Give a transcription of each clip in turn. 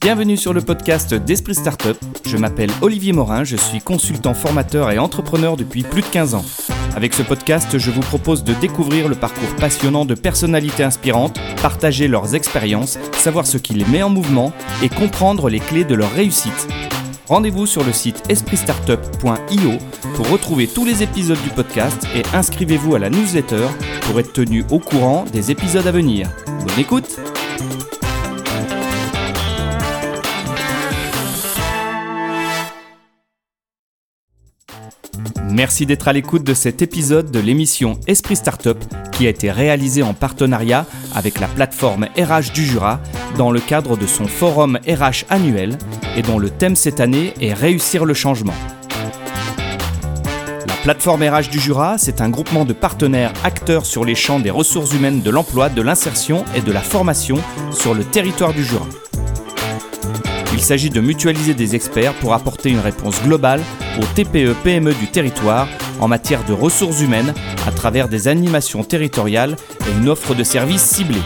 Bienvenue sur le podcast d'Esprit Startup. Je m'appelle Olivier Morin, je suis consultant formateur et entrepreneur depuis plus de 15 ans. Avec ce podcast, je vous propose de découvrir le parcours passionnant de personnalités inspirantes, partager leurs expériences, savoir ce qui les met en mouvement et comprendre les clés de leur réussite. Rendez-vous sur le site espritstartup.io pour retrouver tous les épisodes du podcast et inscrivez-vous à la newsletter pour être tenu au courant des épisodes à venir. Bonne écoute Merci d'être à l'écoute de cet épisode de l'émission Esprit Startup qui a été réalisé en partenariat avec la plateforme RH du Jura dans le cadre de son forum RH annuel et dont le thème cette année est Réussir le changement. La plateforme RH du Jura, c'est un groupement de partenaires acteurs sur les champs des ressources humaines, de l'emploi, de l'insertion et de la formation sur le territoire du Jura. Il s'agit de mutualiser des experts pour apporter une réponse globale aux TPE-PME du territoire en matière de ressources humaines à travers des animations territoriales et une offre de services ciblée.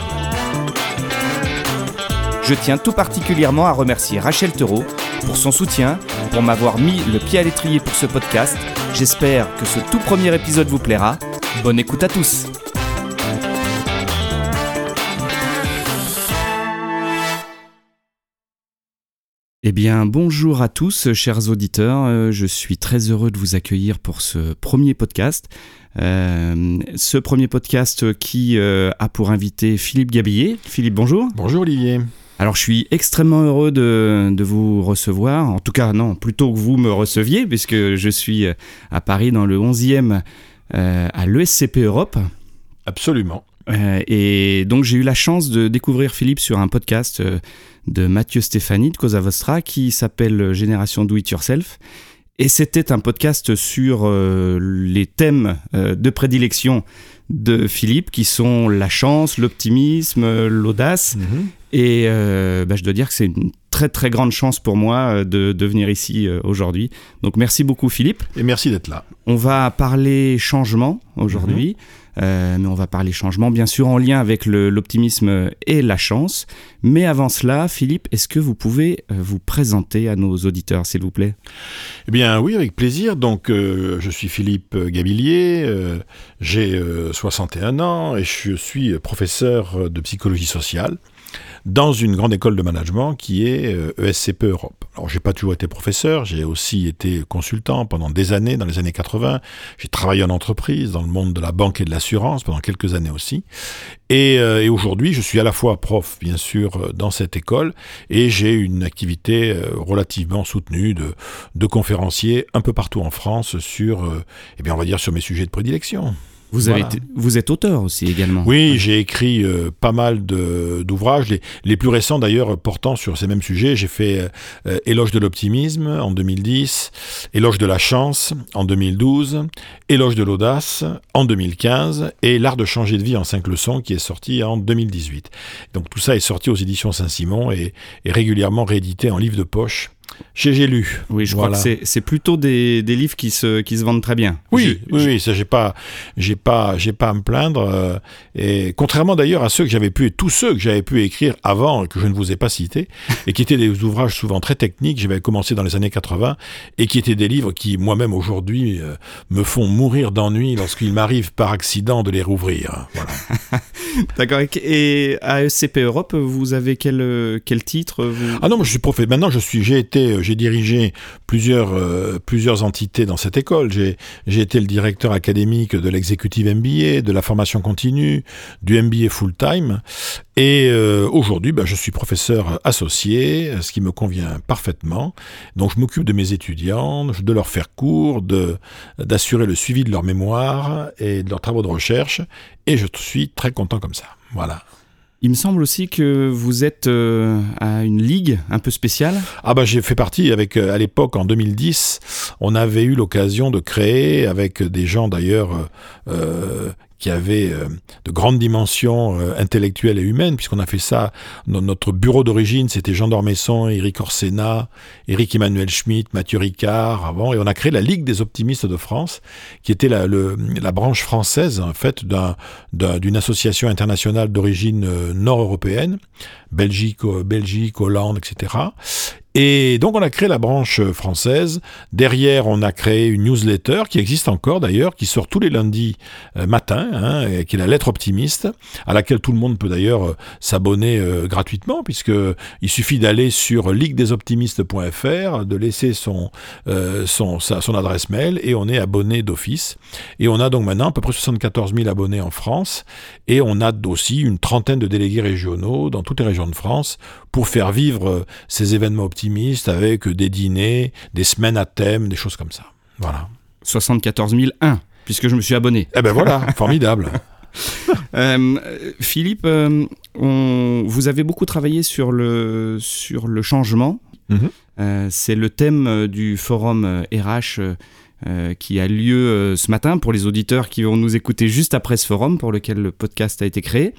Je tiens tout particulièrement à remercier Rachel Tereau pour son soutien, pour m'avoir mis le pied à l'étrier pour ce podcast. J'espère que ce tout premier épisode vous plaira. Bonne écoute à tous Eh bien, bonjour à tous, chers auditeurs. Euh, je suis très heureux de vous accueillir pour ce premier podcast. Euh, ce premier podcast qui euh, a pour invité Philippe Gabillet. Philippe, bonjour. Bonjour Olivier. Alors, je suis extrêmement heureux de, vous recevoir. En tout cas, non, plutôt que vous me receviez, puisque je suis à Paris dans le 11e à l'ESCP Europe. Absolument. et donc, j'ai eu la chance de découvrir Philippe sur un podcast de Mathieu Stéphanie de Cosa Vostra qui s'appelle Génération Do It Yourself. Et c'était un podcast sur euh, les thèmes euh, de prédilection de Philippe qui sont la chance, l'optimisme, l'audace. Mhm. Et euh, bah, je dois dire que c'est une très très grande chance pour moi de, de venir ici aujourd'hui. Donc merci beaucoup Philippe. Et merci d'être là. On va parler changement aujourd'hui. Mhm. Euh, mais on va parler changement, bien sûr en lien avec l'optimisme et la chance. Mais avant cela, Philippe, est-ce que vous pouvez euh, vous présenter à nos auditeurs, s'il vous plaît? Eh bien oui, avec plaisir. Donc euh, je suis Philippe Gabillier, j'ai 61 ans et je suis professeur de psychologie sociale dans une grande école de management qui est ESCP euh, e Europe. Alors j'ai pas toujours été professeur, j'ai aussi été consultant pendant des années, dans les années 80. J'ai travaillé en entreprise, dans le monde de la banque et de l'assurance pendant quelques années aussi. Et, euh, et aujourd'hui, je suis à la fois prof, bien sûr, euh, dans cette école, et j'ai une activité relativement soutenue de, de conférencier un peu partout en France sur, eh bien, on va dire, sur mes sujets de prédilection. Vous, avez vous êtes auteur aussi également. Oui, j'ai écrit euh, pas mal d'ouvrages, les, les, plus récents d'ailleurs portant sur ces mêmes sujets. J'ai fait euh, Éloge de l'optimisme en 2010, Éloge de la chance en 2012, Éloge de l'audace en 2015 et L'art de changer de vie en cinq leçons qui est sorti en 2018. Donc tout ça est sorti aux éditions Saint-Simon et, et régulièrement réédité en livre de poche j'ai lu. Oui, je crois que c'est plutôt des, des, livres qui se, qui se vendent très bien. Oui, oui, oui, ça j'ai pas, j'ai pas, j'ai pas à me plaindre. Euh, et contrairement d'ailleurs à ceux que j'avais pu, tous ceux que j'avais pu écrire avant que je ne vous ai pas cités, et qui étaient des ouvrages souvent très techniques. J'avais commencé dans les années 80 et qui étaient des livres qui moi-même aujourd'hui euh, me font mourir d'ennui lorsqu'il m'arrive par accident de les rouvrir. Voilà. D'accord. Et à SCP Europe, vous avez quel, quel titre Ah non, moi je suis prophète. Maintenant, je suis, j'ai euh, j'ai dirigé plusieurs, euh, plusieurs entités dans cette école. J'ai été le directeur académique de l'exécutive MBA, de la formation continue, du MBA full-time. Et euh, aujourd'hui, bah, je suis professeur associé, ce qui me convient parfaitement. Donc je m'occupe de mes étudiants, de leur faire cours, d'assurer le suivi de leur mémoire et de leurs travaux de recherche. Et je suis très content comme ça. Voilà. Il me semble aussi que vous êtes euh, à une ligue un peu spéciale. Ah bah j'ai fait partie avec euh, à l'époque en 2010, on avait eu l'occasion de créer avec des gens d'ailleurs euh, qui avait euh, de grandes dimensions euh, intellectuelles et humaines, puisqu'on a fait ça. Dans notre bureau d'origine, c'était Jean d'Ormesson, Éric Orsena, Éric Emmanuel Schmitt, Mathieu Ricard, avant, et on a créé la Ligue des optimistes de France, qui était la, branche française, en fait, d'une association internationale d'origine euh, nord-européenne, Belgique, Belgique, Hollande, etc. Et donc on a créé la branche française. Derrière, on a créé une newsletter qui existe encore d'ailleurs, qui sort tous les lundis euh, matin, hein, qui est la lettre optimiste, à laquelle tout le monde peut d'ailleurs euh, s'abonner euh, gratuitement, puisque il suffit d'aller sur liguedesoptimistes.fr, de laisser son adresse mail, et on est abonné d'office. Et on a donc maintenant à peu près 74 000 abonnés en France, et on a aussi une trentaine de délégués régionaux dans toutes les régions de France pour faire vivre ces événements optimistes avec des dîners, des semaines à thème, des choses comme ça. Voilà. 74 001, puisque je me suis abonné. Eh ben voilà, formidable. Euh, Philippe, euh, on, vous avez beaucoup travaillé sur le, sur le changement. Mhm. Euh, c'est le thème du forum RH qui a lieu ce matin pour les auditeurs qui vont nous écouter juste après ce forum pour lequel le podcast a été créé.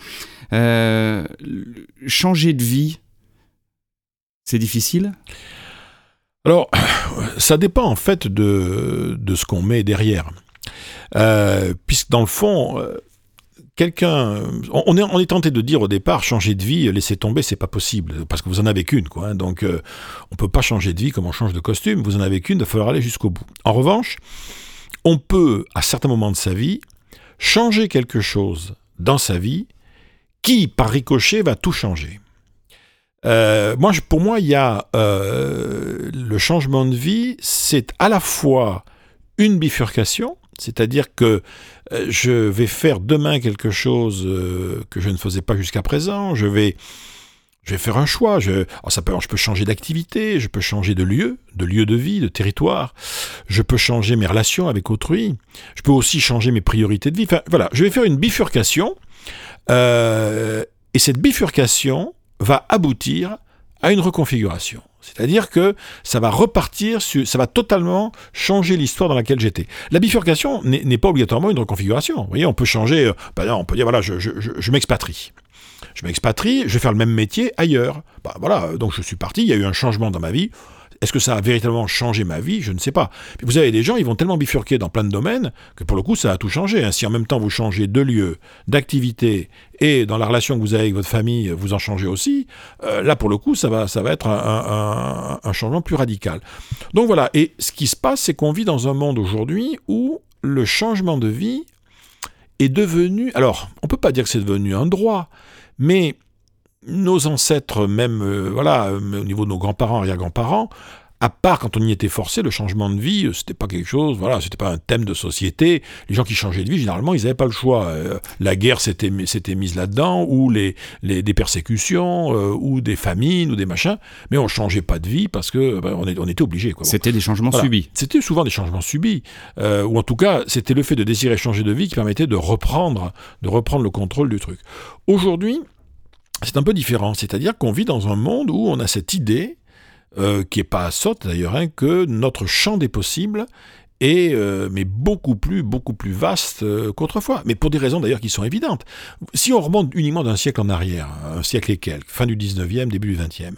Changer de vie, c'est difficile? Alors, ça dépend en fait de, de ce qu'on met derrière. Euh, puisque dans le fond, euh, quelqu'un. On est, on est tenté de dire au départ, changer de vie, laisser tomber, c'est pas possible, parce que vous en avez qu'une, quoi. Hein. donc, euh, on peut pas changer de vie comme on change de costume, vous en avez qu'une, il va falloir aller jusqu'au bout. En revanche, on peut, à certains moments de sa vie, changer quelque chose dans sa vie qui, par ricochet, va tout changer. Euh, moi, pour moi, il y a euh, le changement de vie, c'est à la fois une bifurcation, c'est-à-dire que euh, je vais faire demain quelque chose que je ne faisais pas jusqu'à présent, je vais, je vais faire un choix, je, ça peut, je peux changer d'activité, je peux changer de lieu, de lieu de vie, de territoire, je peux changer mes relations avec autrui, je peux aussi changer mes priorités de vie, enfin voilà, je vais faire une bifurcation, et cette bifurcation, va aboutir à une reconfiguration. C'est-à-dire que ça va repartir, ça va totalement changer l'histoire dans laquelle j'étais. La bifurcation n'est pas obligatoirement une reconfiguration. Vous voyez, on peut changer, euh, bah on peut dire, voilà, je, je m'expatrie. Je m'expatrie, je vais faire le même métier ailleurs. Bah, voilà, donc je suis parti, il y a eu un changement dans ma vie. Est-ce que ça a véritablement changé ma vie? Je ne sais pas. vous avez des gens, ils vont tellement bifurquer dans plein de domaines que pour le coup, ça a tout changé. Hein. Si en même temps vous changez de lieu, d'activité et dans la relation que vous avez avec votre famille, vous en changez aussi, euh, là pour le coup, ça va, être un, un changement plus radical. Donc voilà. Et ce qui se passe, c'est qu'on vit dans un monde aujourd'hui où le changement de vie est devenu. Alors, on ne peut pas dire que c'est devenu un droit, mais nos ancêtres, même euh, voilà, euh, au niveau de nos grands-parents, arrière-grands-parents, à part quand on y était forcé, le changement de vie, euh, c'était pas quelque chose, voilà, c'était pas un thème de société. Les gens qui changeaient de vie, généralement, ils n'avaient pas le choix. la guerre s'était mise là-dedans, ou les, les, des persécutions, ou des famines, ou des machins, mais on changeait pas de vie parce que ben, on, on, était obligé. C'était des changements subis. C'était souvent des changements subis, ou en tout cas, c'était le fait de désirer changer de vie qui permettait de reprendre, de reprendre le contrôle du truc. Aujourd'hui, c'est un peu différent. C'est-à-dire qu'on vit dans un monde où on a cette idée, euh, qui n'est pas sotte d'ailleurs, hein, que notre champ des possibles est euh, mais beaucoup plus, beaucoup plus vaste euh, qu'autrefois. Mais pour des raisons d'ailleurs qui sont évidentes. Si on remonte uniquement d'un siècle en arrière, un siècle et quelques, fin du 19e, début du 20e,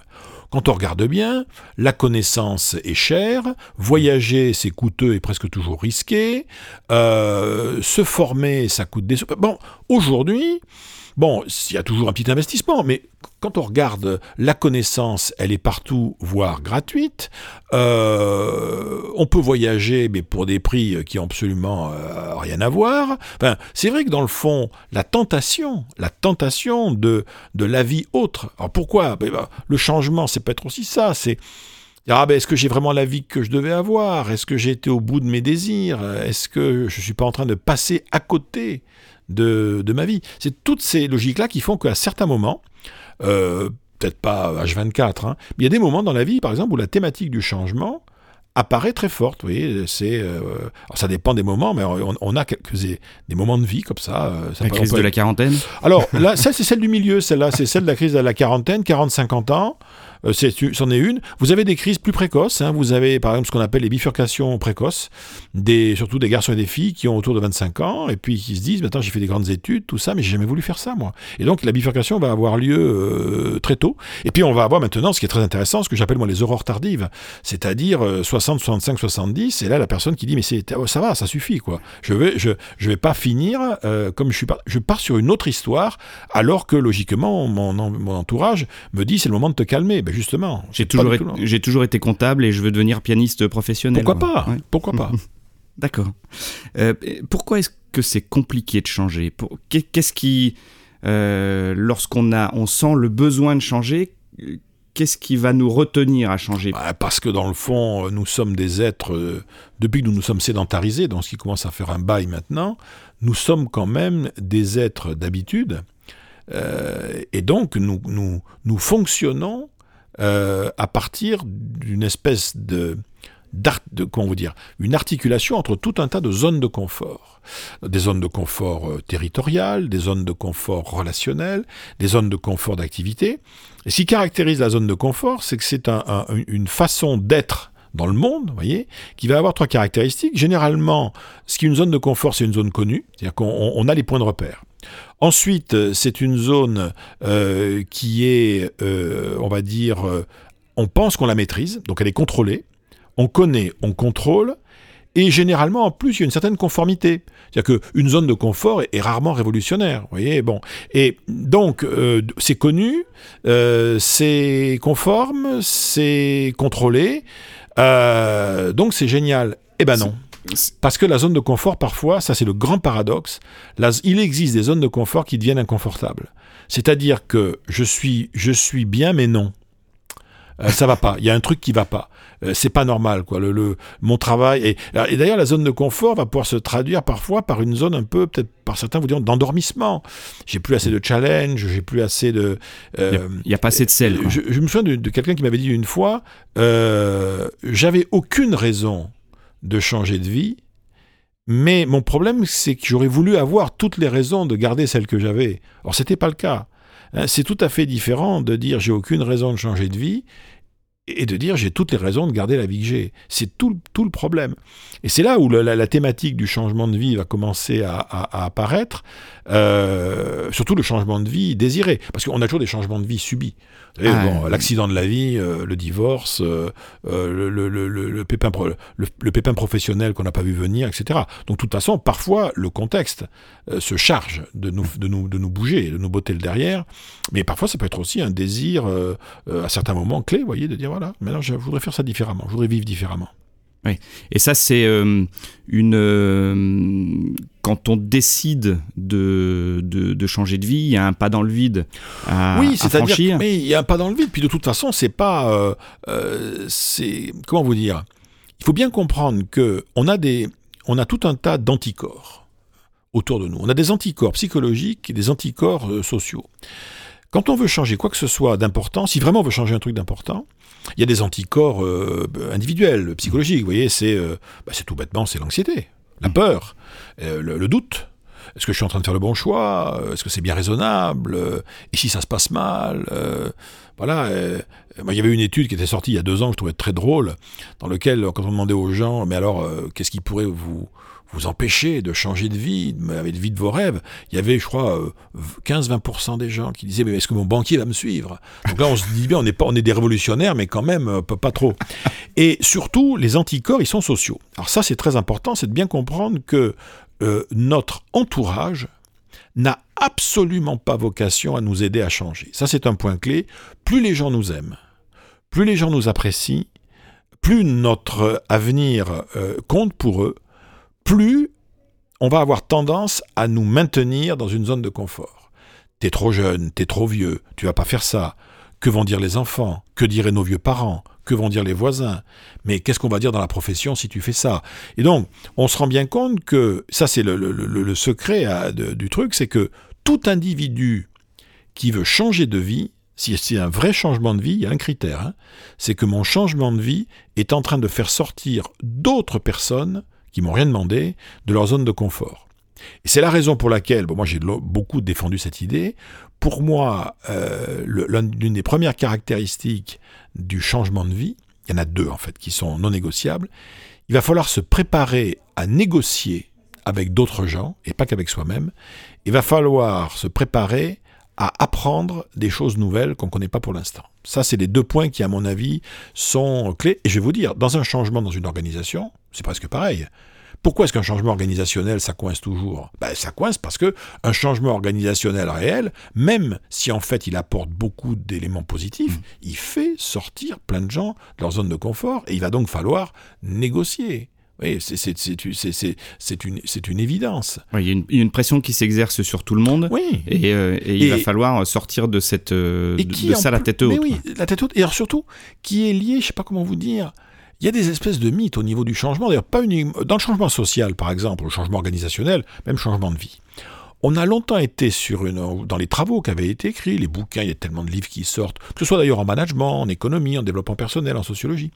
quand on regarde bien, la connaissance est chère, voyager c'est coûteux et presque toujours risqué, se former ça coûte des... Bon, aujourd'hui, Bon, il y a toujours un petit investissement, mais quand on regarde la connaissance, elle est partout, voire gratuite. Euh, on peut voyager, mais pour des prix qui ont absolument euh, rien à voir. C'est vrai que dans le fond, la tentation, la tentation de, de la vie autre. Alors pourquoi? Ben, ben, Le changement, c'est peut-être aussi ça. C'est ah ben est-ce que j'ai vraiment la vie que je devais avoir? Est-ce que j'ai été au bout de mes désirs? Est-ce que je ne suis pas en train de passer à côté de, ma vie. C'est toutes ces logiques-là qui font qu'à certains moments, euh, peut-être pas H24, hein, mais il y a des moments dans la vie, par exemple, où la thématique du changement apparaît très forte. Vous voyez, c'est, euh, ça dépend des moments, mais on, a quelques des moments de vie comme ça. ça la crise de la quarantaine? Alors là, ça c'est celle du milieu, celle-là, c'est celle de la crise de la quarantaine, 40-50 ans. Euh, c'en est, une. Vous avez des crises plus précoces. Hein. Vous avez par exemple ce qu'on appelle les bifurcations précoces, des, surtout des garçons et des filles qui ont autour de 25 ans et puis qui se disent maintenant j'ai fait des grandes études, tout ça, mais j'ai jamais voulu faire ça moi. Et donc la bifurcation va avoir lieu euh, très tôt. Et puis on va avoir maintenant ce qui est très intéressant, ce que j'appelle moi les aurores tardives, c'est-à-dire 60, 65, 70. Et là la personne qui dit mais oh, ça va, ça suffit quoi. Je vais je je vais pas finir euh, comme je suis pas, je pars sur une autre histoire alors que logiquement mon entourage me dit c'est le moment de te calmer. Ben, justement. J'ai toujours, j'ai toujours été comptable et je veux devenir pianiste professionnel. Pourquoi pas? Pourquoi pas? D'accord. Euh, pourquoi est-ce que c'est compliqué de changer? Qu'est-ce qui, euh, lorsqu'on a, on sent le besoin de changer, qu'est-ce qui va nous retenir à changer? Bah, Parce que dans le fond, nous sommes des êtres, euh, depuis que nous nous sommes sédentarisés, donc ce qui commence à faire un bail maintenant, nous sommes quand même des êtres d'habitude. et donc, nous, nous, nous fonctionnons euh, à partir d'une espèce de, de comment vous dire, une articulation entre tout un tas de zones de confort. Des zones de confort euh, territoriales, des zones de confort relationnelles, des zones de confort d'activité. Et ce qui caractérise la zone de confort, c'est que c'est un, une façon d'être dans le monde, voyez, qui va avoir trois caractéristiques. Généralement, ce qui est une zone de confort, c'est une zone connue, c'est-à-dire qu'on a les points de repère. Ensuite, euh, c'est une zone euh, qui est, euh, on va dire, on pense qu'on la maîtrise, donc elle est contrôlée. On connaît, on contrôle. Et généralement, en plus, il y a une certaine conformité. C'est-à-dire qu'une zone de confort est, rarement révolutionnaire. Vous voyez, bon. Et donc, c'est connu, c'est conforme, c'est contrôlé. donc, c'est génial. Eh ben non. Parce que la zone de confort, parfois, ça c'est le grand paradoxe, il existe des zones de confort qui deviennent inconfortables. C'est-à-dire que je suis, je suis bien, mais non. Euh, ça va pas. Il y a un truc qui va pas. Euh, c'est pas normal, quoi. Le, mon travail et, et d'ailleurs la zone de confort va pouvoir se traduire parfois par une zone un peu, peut-être par certains vous diront d'endormissement. J'ai plus assez de challenge, j'ai plus assez de. Euh, il n'y a, pas assez de sel. Je, me souviens de, de quelqu'un qui m'avait dit une fois, j'avais aucune raison de changer de vie. Mais mon problème, c'est que j'aurais voulu avoir toutes les raisons de garder celle que j'avais. Or, ce n'était pas le cas. Hein, c'est tout à fait différent de dire j'ai aucune raison de changer de vie et de dire j'ai toutes les raisons de garder la vie que j'ai. C'est tout, tout, le problème. Et c'est là où la, thématique du changement de vie va commencer à, apparaître, euh, surtout le changement de vie désiré, parce qu'on a toujours des changements de vie subis. Ah, l'accident de la vie, euh, le divorce, euh, le, le, le, le, pépin, le, pépin professionnel qu'on n'a pas vu venir, etc. Donc de toute façon, parfois, le contexte se charge de nous, de, nous, de nous bouger, de nous botter le derrière, mais parfois ça peut être aussi un désir, à certains moments clés, vous voyez, de dire voilà, maintenant je voudrais faire ça différemment, je voudrais vivre différemment. Oui. Et ça, c'est euh, une. Euh, quand on décide de, de, changer de vie, il y a un pas dans le vide à, oui, c'est franchir. Oui, il y a un pas dans le vide. Puis de toute façon, c'est pas. Euh, c'est comment vous dire? Il faut bien comprendre que on a des, on a tout un tas d'anticorps autour de nous. On a des anticorps psychologiques et des anticorps sociaux. Quand on veut changer quoi que ce soit d'important, si vraiment on veut changer un truc d'important, il y a des anticorps euh, individuels, psychologiques. Vous voyez, c'est euh, bah, tout bêtement, c'est l'anxiété, la peur, euh, le, doute. Est-ce que je suis en train de faire le bon choix? Est-ce que c'est bien raisonnable? Et si ça se passe mal? Voilà. il y avait une étude qui était sortie il y a deux ans que je trouvais très drôle, dans lequel, quand on demandait aux gens, mais alors, qu'est-ce qui pourrait vous vous empêcher de changer de vie, de vie de vos rêves. Il y avait, je crois, 15-20% euh, des gens qui disaient, mais est-ce que mon banquier va me suivre? Donc là, on se dit bien, on est, pas, on est des révolutionnaires, mais quand même, euh, pas trop. Et surtout, les anticorps, ils sont sociaux. Alors ça, c'est très important, c'est de bien comprendre que euh, notre entourage n'a absolument pas vocation à nous aider à changer. Ça, c'est un point clé. Plus les gens nous aiment, plus les gens nous apprécient, plus notre avenir compte pour eux, plus on va avoir tendance à nous maintenir dans une zone de confort. T'es trop jeune, t'es trop vieux, tu vas pas faire ça. Que vont dire les enfants? Que diraient nos vieux parents? Que vont dire les voisins? Mais qu'est-ce qu'on va dire dans la profession si tu fais ça? Et donc, on se rend bien compte que, ça c'est le, secret du truc, c'est que tout individu qui veut changer de vie si c'est un vrai changement de vie, il y a un critère, hein. c'est que mon changement de vie est en train de faire sortir d'autres personnes qui m'ont rien demandé de leur zone de confort. Et c'est la raison pour laquelle, moi j'ai beaucoup défendu cette idée, pour moi, euh, l'une des premières caractéristiques du changement de vie, il y en a deux en fait qui sont non négociables, il va falloir se préparer à négocier avec d'autres gens, et pas qu'avec soi-même, il va falloir se préparer à apprendre des choses nouvelles qu'on ne connaît pas pour l'instant. Ça, c'est les deux points qui, à mon avis, sont clés. Et je vais vous dire, dans un changement dans une organisation, c'est presque pareil. Pourquoi est-ce qu'un changement organisationnel, ça coince toujours? Ben, Ça coince parce que un changement organisationnel réel, même si en fait il apporte beaucoup d'éléments positifs, mmh. il fait sortir plein de gens de leur zone de confort et il va donc falloir négocier. Oui, c'est une, une évidence. il, y a une, pression qui s'exerce sur tout le monde. Oui. Et, euh, il va falloir sortir de, cette, euh, de, ça la tête haute. oui, la tête haute. Et alors surtout, qui est lié, je ne sais pas comment vous dire, il y a des espèces de mythes au niveau du changement. D'ailleurs, pas uniquement, dans le changement social, par exemple, le changement organisationnel, même changement de vie. On a longtemps été sur une, dans les travaux qui avaient été écrits, les bouquins, il y a tellement de livres qui sortent, que ce soit d'ailleurs en management, en économie, en développement personnel, en sociologie.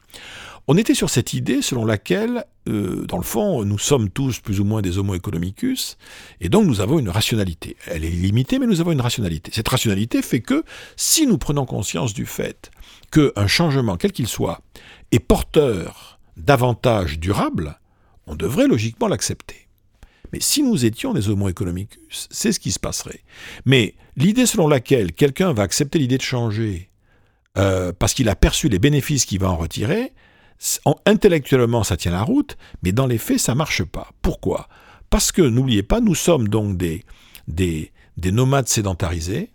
On était sur cette idée selon laquelle, euh, dans le fond, nous sommes tous plus ou moins des homo economicus, et donc nous avons une rationalité. Elle est limitée, mais nous avons une rationalité. Cette rationalité fait que, si nous prenons conscience du fait qu'un changement, quel qu'il soit, est porteur d'avantages durables, on devrait logiquement l'accepter. Mais si nous étions des homo economicus, c'est ce qui se passerait. Mais l'idée selon laquelle quelqu'un va accepter l'idée de changer euh, parce qu'il a perçu les bénéfices qu'il va en retirer, intellectuellement, ça tient la route, mais dans les faits, ça marche pas. Pourquoi? Parce que, n'oubliez pas, nous sommes donc des, des, nomades sédentarisés.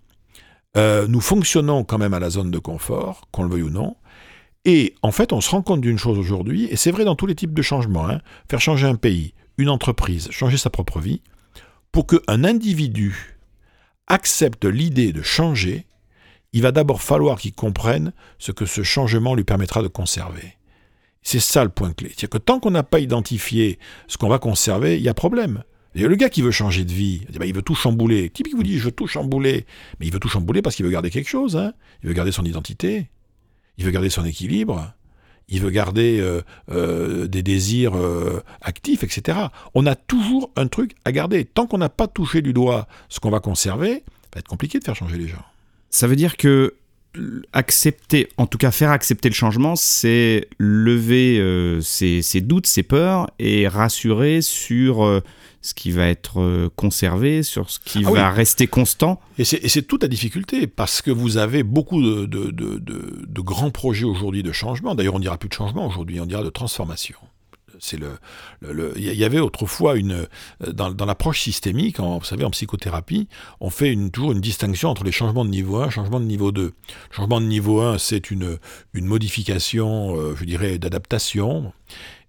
Euh, nous fonctionnons quand même à la zone de confort, qu'on le veuille ou non. Et en fait, on se rend compte d'une chose aujourd'hui, et c'est vrai dans tous les types de changements, hein, faire changer un pays, une entreprise, changer sa propre vie, pour qu'un individu accepte l'idée de changer, il va d'abord falloir qu'il comprenne ce que ce changement lui permettra de conserver. C'est ça le point clé. C'est-à-dire que tant qu'on n'a pas identifié ce qu'on va conserver, il y a problème. le gars qui veut changer de vie, il bah, veut tout chambouler. Typique vous dit je veux tout chambouler. Mais il veut tout chambouler parce qu'il veut garder quelque chose. Hein. Il veut garder son identité. Il veut garder son équilibre. Il veut garder euh, euh, des désirs euh, actifs, etc. On a toujours un truc à garder. Tant qu'on n'a pas touché du doigt ce qu'on va conserver, ça va être compliqué de faire changer les gens. Ça veut dire que accepter, en tout cas faire accepter le changement, c'est lever euh, ses, doutes, ses peurs et rassurer sur euh, ce qui va être euh, conservé, sur ce qui ah va rester constant. Et c'est toute la difficulté, parce que vous avez beaucoup de, de grands projets aujourd'hui de changement. D'ailleurs, on ne dira plus de changement aujourd'hui, on dira de transformation il y avait autrefois une dans, l'approche systémique, vous savez, en psychothérapie, on fait toujours une distinction entre les changements de niveau 1 et changements de niveau 2. Le changement de niveau 1, c'est une, une modification, euh, je dirais, d'adaptation.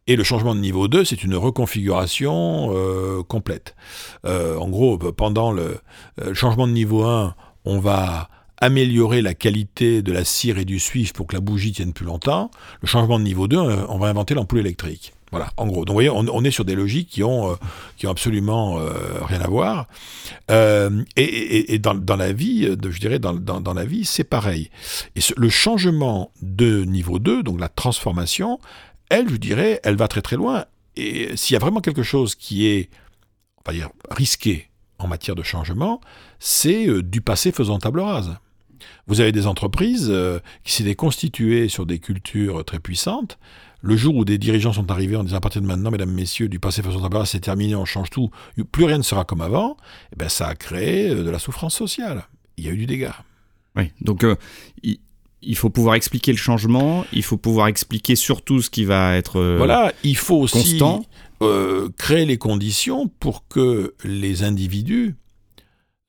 Et le changement de niveau 2, c'est une reconfiguration euh, complète. Euh, en gros, pendant le, le, changement de niveau 1, on va améliorer la qualité de la cire et du suif pour que la bougie tienne plus longtemps. Le changement de niveau 2, on va inventer l'ampoule électrique. Voilà, en gros. Donc, vous voyez, on, est sur des logiques qui ont, euh, qui ont absolument euh, rien à voir. Euh, et, dans, la vie, je dirais, dans, dans, la vie, c'est pareil. Et le changement de niveau 2, donc la transformation, elle, je dirais, elle va très très loin. Et s'il y a vraiment quelque chose qui est, on va dire, risqué en matière de changement, c'est du passé faisant table rase. Vous avez des entreprises qui s'étaient constituées sur des cultures très puissantes, le jour où des dirigeants sont arrivés en disant à partir de maintenant, mesdames, messieurs, du passé façon tabac, c'est terminé, on change tout, plus rien ne sera comme avant, eh ben, ça a créé euh, de la souffrance sociale. Il y a eu du dégât. Oui, donc euh, il, faut pouvoir expliquer le changement, il faut pouvoir expliquer surtout ce qui va être euh, Voilà, il faut aussi créer les conditions pour que les individus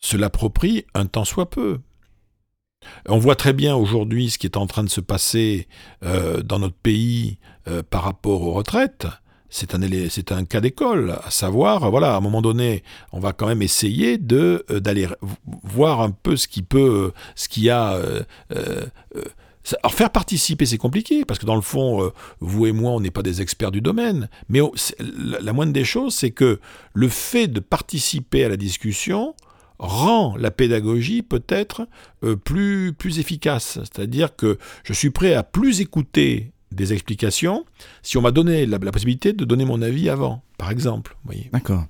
se l'approprient un temps soit peu. On voit très bien aujourd'hui ce qui est en train de se passer euh, dans notre pays euh, par rapport aux retraites. C'est un, c'est un cas d'école, à savoir, voilà, à un moment donné, on va quand même essayer de euh, d'aller voir un peu ce qui peut, ce qu'il y a. alors faire participer, c'est compliqué, parce que dans le fond, vous et moi, on n'est pas des experts du domaine. Mais la moindre des choses, c'est que le fait de participer à la discussion rend la pédagogie peut-être euh, plus, plus efficace. C'est-à-dire que je suis prêt à plus écouter des explications si on m'a donné la, possibilité de donner mon avis avant, par exemple. D'accord.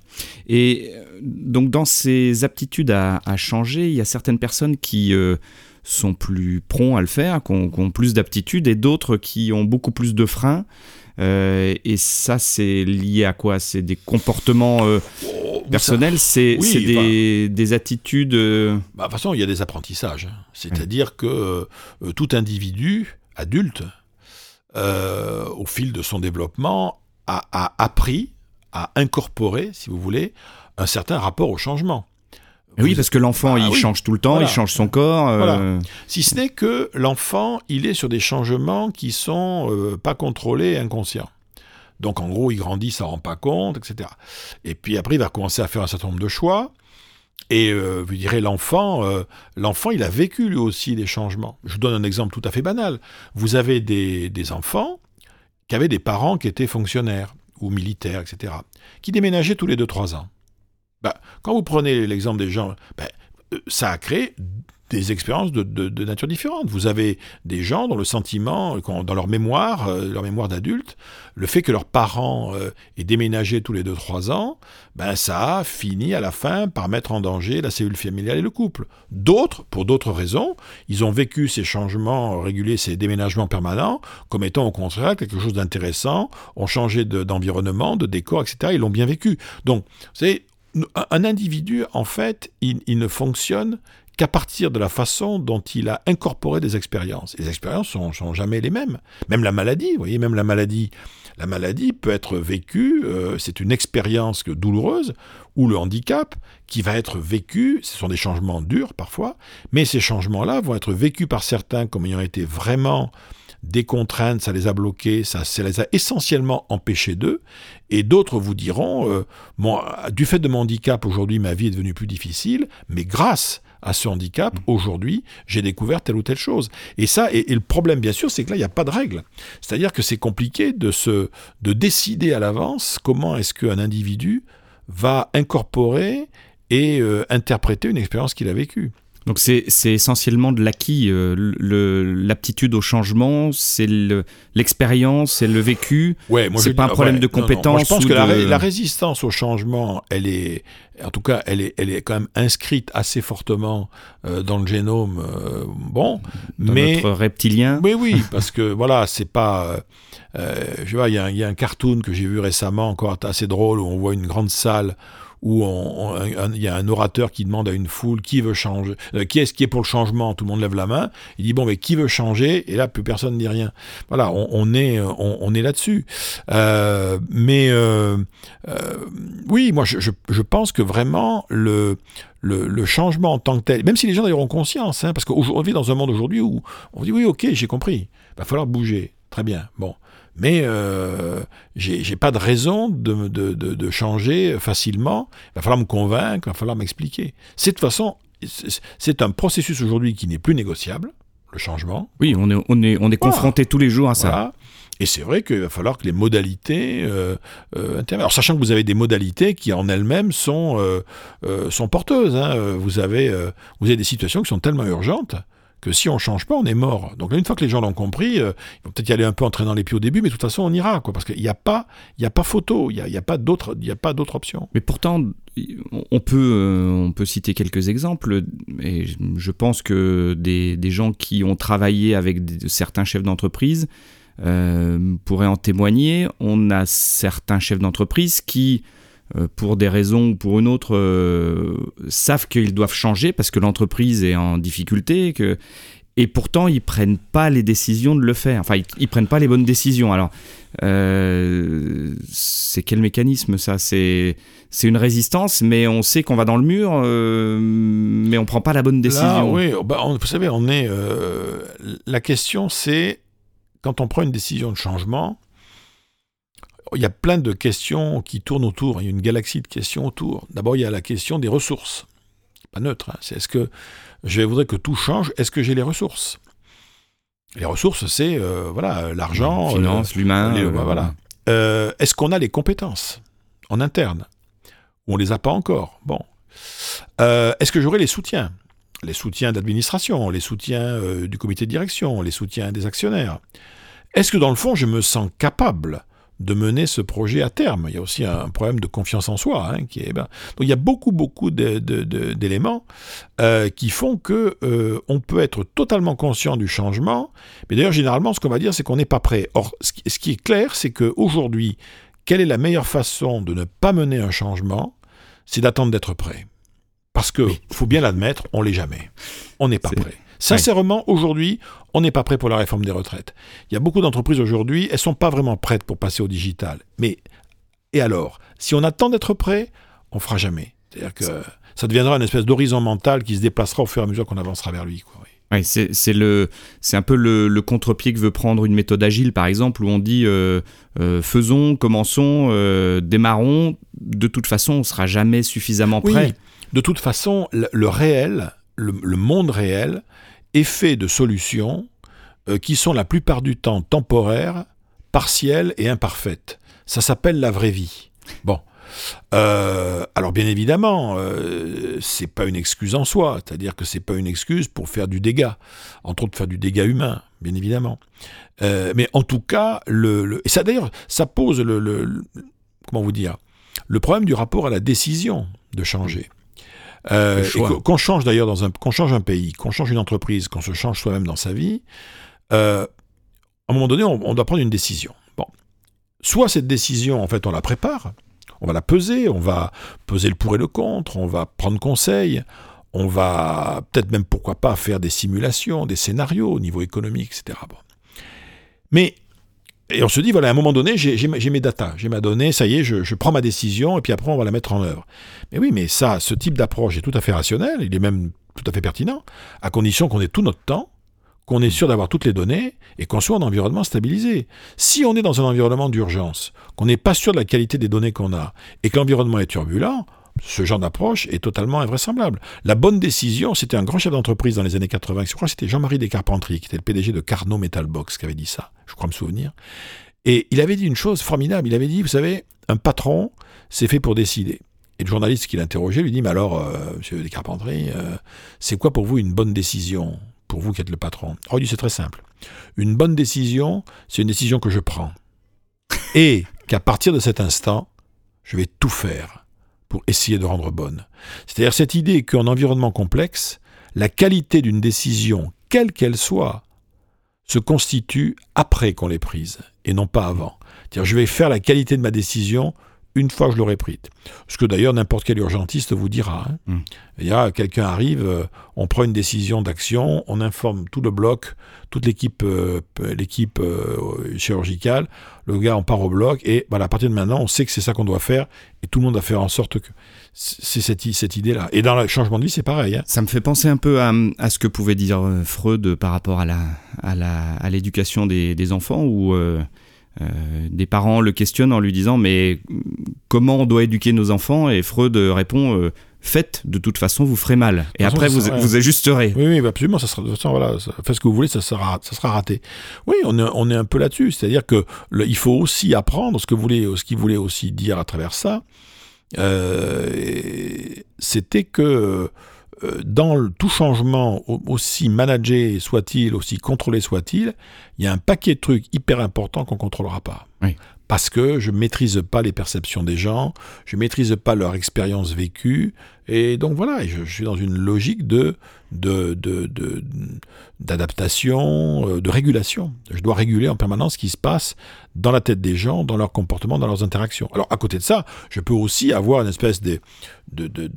Et euh, donc dans ces aptitudes à, changer, il y a certaines personnes qui euh, sont plus prompts à le faire, qui ont, plus d'aptitudes, et d'autres qui ont beaucoup plus de freins. Euh, et ça, c'est lié à quoi? C'est des comportements oh, personnels? C'est des, attitudes bah, De toute façon, il y a des apprentissages. Hein. C'est-à-dire que tout individu, adulte, euh, au fil de son développement, a, appris, a incorporé, si vous voulez, un certain rapport au changement. Oui, parce que l'enfant, bah il change tout le temps, il change son corps. Euh. Si ce n'est que l'enfant, il est sur des changements qui sont euh, pas contrôlés et inconscients. Donc en gros, il grandit, ça rend pas compte, etc. Et puis après, il va commencer à faire un certain nombre de choix. Et euh, vous direz l'enfant, euh, l'enfant, il a vécu lui aussi des changements. Je vous donne un exemple tout à fait banal. Vous avez des, enfants qui avaient des parents qui étaient fonctionnaires ou militaires, etc., qui déménageaient tous les 2-3 ans. Bah, quand vous prenez l'exemple des gens, bah, euh, ça a créé des expériences de, nature différente. Vous avez des gens dont le sentiment, dans leur mémoire, euh, leur mémoire d'adulte, le fait que leurs parents euh, aient déménagé tous les 2-3 ans, ben ça a fini à la fin par mettre en danger la cellule familiale et le couple. D'autres, pour d'autres raisons, ils ont vécu ces changements réguliers, ces déménagements permanents, comme étant au contraire quelque chose d'intéressant, ont changé d'environnement, de, décor, etc. Ils l'ont bien vécu. Donc, c'est un individu, en fait, il, ne fonctionne qu'à partir de la façon dont il a incorporé des expériences. Les expériences sont, sont jamais les mêmes. Même la maladie, vous voyez, même la maladie, la maladie peut être vécue, euh, c'est une expérience douloureuse, ou le handicap qui va être vécu, ce sont des changements durs parfois, mais ces changements-là vont être vécus par certains comme ayant été vraiment des contraintes, ça les a bloqués, ça, les a essentiellement empêchés d'eux, et d'autres vous diront, euh, du fait de mon handicap, aujourd'hui ma vie est devenue plus difficile, mais grâce à ce handicap, mm. aujourd'hui, j'ai découvert telle ou telle chose. Et ça, et, le problème, bien sûr, c'est que là, il n'y a pas de règle. C'est-à-dire que c'est compliqué de, se, de décider à l'avance comment est-ce qu'un individu va incorporer et euh, interpréter une expérience qu'il a vécue. Donc c'est essentiellement de l'acquis, euh, l'aptitude au changement, c'est l'expérience, c'est le vécu. Ouais, c'est pas un problème de compétence. je pense que La, résistance au changement, elle est, en tout cas, elle est, elle est quand même inscrite assez fortement euh, dans le génome. Euh, bon, dans mais notre reptilien. Oui, oui, parce que voilà, c'est pas. je vois, il y, y, a un cartoon que j'ai vu récemment, encore assez drôle, où on voit une grande salle où il y a un orateur qui demande à une foule qui veut changer, euh, qui est-ce qui est pour le changement, tout le monde lève la main, il dit bon mais qui veut changer, et là plus personne ne dit rien. Voilà, on, est, on, est là-dessus. Euh, mais euh, oui, moi je, je, pense que vraiment le, le, changement en tant que tel, même si les gens auront conscience, hein, parce qu'aujourd'hui, dans un monde aujourd'hui où on dit oui, ok, j'ai compris, il va falloir bouger, très bien, bon. Mais euh, j'ai pas de raison de, de, de, changer facilement. Il va falloir me convaincre, il va falloir m'expliquer. C'est de toute façon, c'est un processus aujourd'hui qui n'est plus négociable, le changement. Oui, on est, on est, on est confronté tous les jours à ça. Et c'est vrai qu'il va falloir que les modalités euh, euh Alors, sachant que vous avez des modalités qui en elles-mêmes sont, euh, euh sont porteuses. Hein. Vous, avez, vous avez des situations qui sont tellement urgentes que si on change pas, on est mort. Donc là, une fois que les gens l'ont compris, euh, ils vont peut-être y aller un peu en traînant les pieds au début, mais de toute façon, on ira, quoi, parce qu'il n'y a pas, il y a pas photo, il n'y a, y a, pas d'autre, option. Mais pourtant, on peut, euh, on peut citer quelques exemples, et je pense que des, des gens qui ont travaillé avec certains chefs d'entreprise euh, pourraient en témoigner. On a certains chefs d'entreprise qui pour des raisons ou pour une autre, euh, savent qu'ils doivent changer parce que l'entreprise est en difficulté, que... et pourtant ils prennent pas les décisions de le faire. Enfin, ils, ils prennent pas les bonnes décisions. Alors, euh, c'est quel mécanisme ça? C'est c'est une résistance, mais on sait qu'on va dans le mur, mais on prend pas la bonne décision. oui, bah, vous savez, on est. la question, c'est quand on prend une décision de changement il y a plein de questions qui tournent autour. Il y a une galaxie de questions autour. D'abord, il y a la question des ressources. Pas neutre. Hein. C'est est-ce que je voudrais que tout change Est-ce que j'ai les ressources? Les ressources, c'est euh, voilà l'argent, finance, euh, l'humain. Euh, voilà. est-ce qu'on a les compétences en interne? Ou on les a pas encore Bon. Est-ce que j'aurai les soutiens? Les soutiens d'administration, les soutiens du comité de direction, les soutiens des actionnaires Est-ce que dans le fond, je me sens capable de mener ce projet à terme. Il y a aussi un problème de confiance en soi. Hein, qui est, ben... Donc il y a beaucoup, beaucoup d'éléments euh, qui font que euh, on peut être totalement conscient du changement. Mais d'ailleurs, généralement, ce qu'on va dire, c'est qu'on n'est pas prêt. Or, ce qui, ce qui est clair, c'est qu'aujourd'hui, quelle est la meilleure façon de ne pas mener un changement? C'est d'attendre d'être prêt. Parce que, faut bien l'admettre, on l'est jamais. On n'est pas prêt. Sincèrement, aujourd'hui, on n'est pas prêt pour la réforme des retraites. Il y a beaucoup d'entreprises aujourd'hui, elles sont pas vraiment prêtes pour passer au digital. Mais et alors, si on attend d'être prêt, on fera jamais. C'est-à-dire que ça deviendra une espèce d'horizon mental qui se déplacera au fur et à mesure qu'on avancera vers lui. Quoi, oui. c'est le c'est un peu le, contre-pied que veut prendre une méthode agile par exemple où on dit euh, euh, faisons commençons euh, démarrons de toute façon on sera jamais suffisamment prêt. Oui. De toute façon le, réel le, le, monde réel fait de solutions euh, qui sont la plupart du temps temporaires, partielles et imparfaites. Ça s'appelle la vraie vie. Bon. Euh, alors bien évidemment, euh, c'est pas une excuse en soi, c'est-à-dire que c'est pas une excuse pour faire du dégât, entre autres faire du dégât humain, bien évidemment. mais en tout cas, le, et ça d'ailleurs, ça pose le, le, comment vous dire, le problème du rapport à la décision de changer. Euh, qu'on change d'ailleurs dans un, qu'on change un pays, qu'on change une entreprise, qu'on se change soi-même dans sa vie, euh, à un moment donné, on, doit prendre une décision. Bon, soit cette décision, en fait, on la prépare, on va la peser, on va peser le pour et le contre, on va prendre conseil, on va peut-être même pourquoi pas faire des simulations, des scénarios au niveau économique, etc. Bon. Mais et on se dit, voilà, à un moment donné, j'ai mes datas, j'ai ma donnée, ça y est, je, prends ma décision, et puis après, on va la mettre en œuvre. Mais oui, mais ça, ce type d'approche est tout à fait rationnel, il est même tout à fait pertinent, à condition qu'on ait tout notre temps, qu'on est sûr d'avoir toutes les données, et qu'on soit en environnement stabilisé. Si on est dans un environnement d'urgence, qu'on n'est pas sûr de la qualité des données qu'on a, et que l'environnement est turbulent, ce genre d'approche est totalement invraisemblable. La bonne décision, c'était un grand chef d'entreprise dans les années 80, je crois que c'était Jean-Marie Descarpentries, qui était le PDG de Carnot Metal Box, qui avait dit ça, je crois me souvenir. Et il avait dit une chose formidable, il avait dit, vous savez, un patron, c'est fait pour décider. Et le journaliste qui l'interrogeait lui dit, mais alors, euh, monsieur Descarpentries, euh, c'est quoi pour vous une bonne décision, pour vous qui êtes le patron? Oh, il dit, c'est très simple. Une bonne décision, c'est une décision que je prends. Et qu'à partir de cet instant, je vais tout faire pour essayer de rendre bonne. C'est-à-dire cette idée qu'en environnement complexe, la qualité d'une décision, quelle qu'elle soit, se constitue après qu'on l'ait prise et non pas avant. Je vais faire la qualité de ma décision une fois que je l'aurai prise. Ce que d'ailleurs n'importe quel urgentiste vous dira. Hein. Mm. Il y a quelqu'un arrive, euh, on prend une décision d'action, on informe tout le bloc, toute l'équipe, euh, l'équipe euh, chirurgicale. Le gars, on part au bloc et voilà, à partir de maintenant, on sait que c'est ça qu'on doit faire et tout le monde va faire en sorte que c'est cette, cette idée-là. Et dans le changement de vie, c'est pareil. Hein. Ça me fait penser un peu à, à, ce que pouvait dire Freud par rapport à la à l'éducation des, des, enfants où euh, des parents le questionnent en lui disant mais comment on doit éduquer nos enfants? Et Freud répond euh, faites, de toute façon, vous ferez mal. Et après, vous, vous ajusterez. Oui, oui, absolument, ça sera, de toute façon, voilà, faites ce que vous voulez, ça sera, ça sera raté. Oui, on est, on est un peu là-dessus. C'est-à-dire que il faut aussi apprendre ce que voulait, ce qu'il voulait aussi dire à travers ça. Euh, c'était que euh, dans tout changement, aussi managé soit-il, aussi contrôlé soit-il, il y a un paquet de trucs hyper importants qu'on ne contrôlera pas. Parce que je ne maîtrise pas les perceptions des gens, je ne maîtrise pas leur expérience vécue, et donc voilà, je, suis dans une logique de d'adaptation, de, de, de, régulation. Je dois réguler en permanence ce qui se passe dans la tête des gens, dans leur comportement, dans leurs interactions. Alors à côté de ça, je peux aussi avoir une espèce de,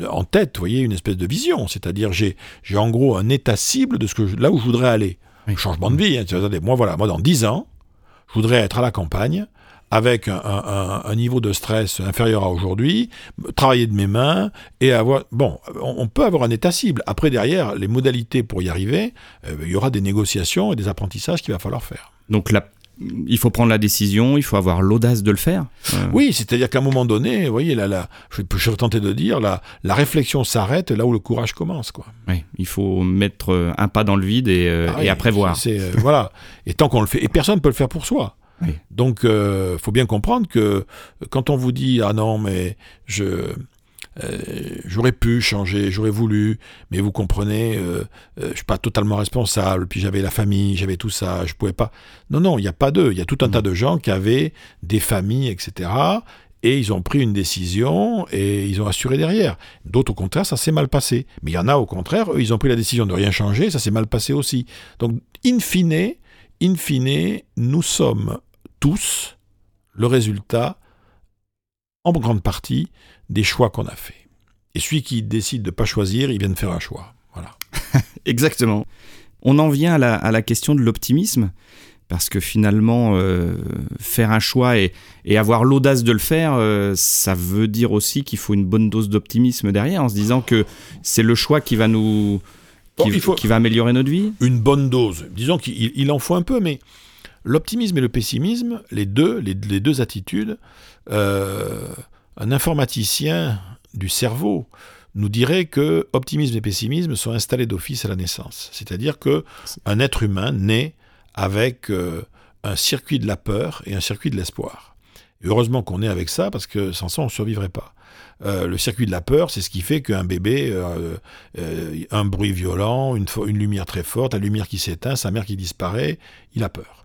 en tête, vous voyez, une espèce de vision. C'est-à-dire j'ai j'ai en gros un état cible de ce que là où je voudrais aller. Changement de vie. Hein, moi voilà, moi dans 10 ans, je voudrais être à la campagne avec un, niveau de stress inférieur à aujourd'hui, travailler de mes mains et avoir... Bon, on, peut avoir un état cible. Après, derrière, les modalités pour y arriver, euh, il y aura des négociations et des apprentissages qu'il va falloir faire. Donc la il faut prendre la décision, il faut avoir l'audace de le faire. Euh. Oui, c'est-à-dire qu'à un moment donné, vous voyez, là, là, je, je vais tenter de dire, la, la réflexion s'arrête là où le courage commence. Quoi. Oui, il faut mettre un pas dans le vide et, euh, ah et après voir. voilà. Et tant qu'on le fait, et personne ne peut le faire pour soi. Donc, il euh, faut bien comprendre que quand on vous dit ah non mais je j'aurais pu changer, j'aurais voulu, mais vous comprenez, je suis pas totalement responsable. Puis j'avais la famille, j'avais tout ça, je pouvais pas. Non, non, il n'y a pas d'eux. Il y a tout un mmh. tas de gens qui avaient des familles, etc. Et ils ont pris une décision et ils ont assuré derrière. D'autres, au contraire, ça s'est mal passé. Mais il y en a, au contraire, eux, ils ont pris la décision de rien changer, ça s'est mal passé aussi. Donc, in fine, in fine, nous sommes tous le résultat, en grande partie, des choix qu'on a faits. Et celui qui décide de ne pas choisir, il vient de faire un choix. Voilà. Exactement. On en vient à la question de l'optimisme parce que finalement, euh, faire un choix et, avoir l'audace de le faire, euh, ça veut dire aussi qu'il faut une bonne dose d'optimisme derrière, en se disant que c'est le choix qui va nous, qui, va améliorer notre vie. Une bonne dose. Disons qu'il en faut un peu, mais l'optimisme et le pessimisme, les deux, attitudes, euh, un informaticien du cerveau nous dirait que optimisme et pessimisme sont installés d'office à la naissance. C'est-à-dire que un être humain naît avec euh, un circuit de la peur et un circuit de l'espoir. heureusement qu'on est avec ça, parce que sans ça, on ne survivrait pas. Euh, le circuit de la peur, c'est ce qui fait qu'un bébé, un bruit violent, une, lumière très forte, la lumière qui s'éteint, sa mère qui disparaît, il a peur.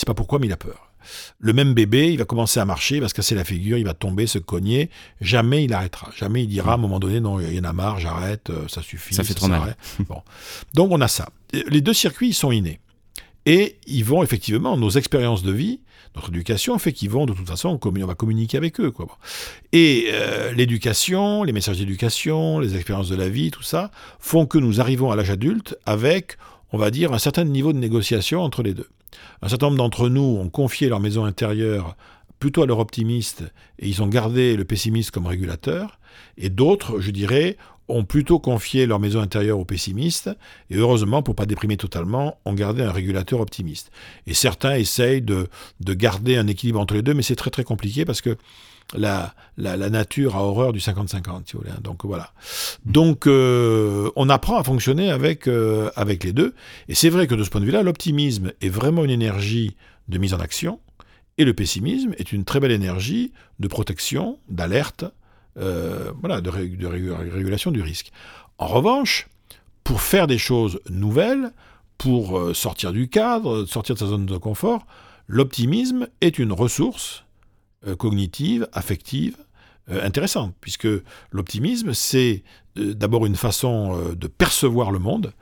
Sait pas pourquoi, mais il a peur. Le même bébé, il va commencer à marcher, il va se casser la figure, il va tomber, se cogner. Jamais il arrêtera. Jamais il dira à un moment donné, non, il y en a marre, j'arrête, ça suffit. Ça fait trop mal. Bon. Donc on a ça. Les deux circuits, ils sont innés. Et ils vont effectivement, nos expériences de vie, notre éducation fait qu'ils vont de toute façon, on va communiquer avec eux. Quoi. Et euh, l'éducation, les messages d'éducation, les expériences de la vie, tout ça, font que nous arrivons à l'âge adulte avec, on va dire, un certain niveau de négociation entre les deux. Un certain nombre d'entre nous ont confié leur maison intérieure plutôt à leur optimiste et ils ont gardé le pessimiste comme régulateur. Et d'autres, je dirais, ont plutôt confié leur maison intérieure aux pessimistes, et heureusement, pour pas déprimer totalement, ont gardé un régulateur optimiste. Et certains essayent de, de garder un équilibre entre les deux, mais c'est très très compliqué parce que la, la, nature a horreur du 50-50, si vous voulez. Hein. Donc voilà. Donc euh, on apprend à fonctionner avec, euh, avec les deux. Et c'est vrai que de ce point de vue-là, l'optimisme est vraiment une énergie de mise en action, et le pessimisme est une très belle énergie de protection, d'alerte, euh, voilà, de, régulation du risque. En revanche, pour faire des choses nouvelles, pour sortir du cadre, sortir de sa zone de confort, l'optimisme est une ressource cognitive, affective, intéressante, puisque l'optimisme, c'est d'abord une façon de percevoir le monde.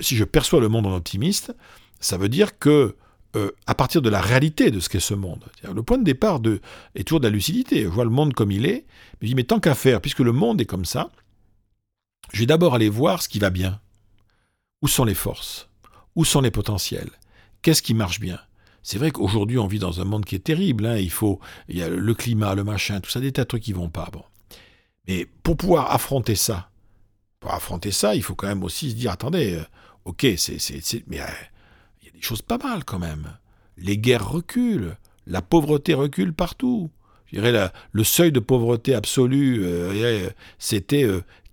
si je perçois le monde en optimiste, ça veut dire que euh, à partir de la réalité de ce qu'est ce monde. Le point de départ de, est toujours de la lucidité. Je vois le monde comme il est, mais je dis, mais tant qu'à faire, puisque le monde est comme ça, je vais d'abord aller voir ce qui va bien. Où sont les forces? Où sont les potentiels? Qu'est-ce qui marche bien? C'est vrai qu'aujourd'hui, on vit dans un monde qui est terrible. Hein. il faut, il y a le climat, le machin, tout ça, des tas de trucs qui vont pas. Bon. Mais pour pouvoir affronter ça, pour affronter ça, il faut quand même aussi se dire, attendez, euh, ok, c'est, mais euh, choses pas mal quand même. Les guerres reculent, la pauvreté recule partout. Je dirais le seuil de pauvreté absolue, euh, c'était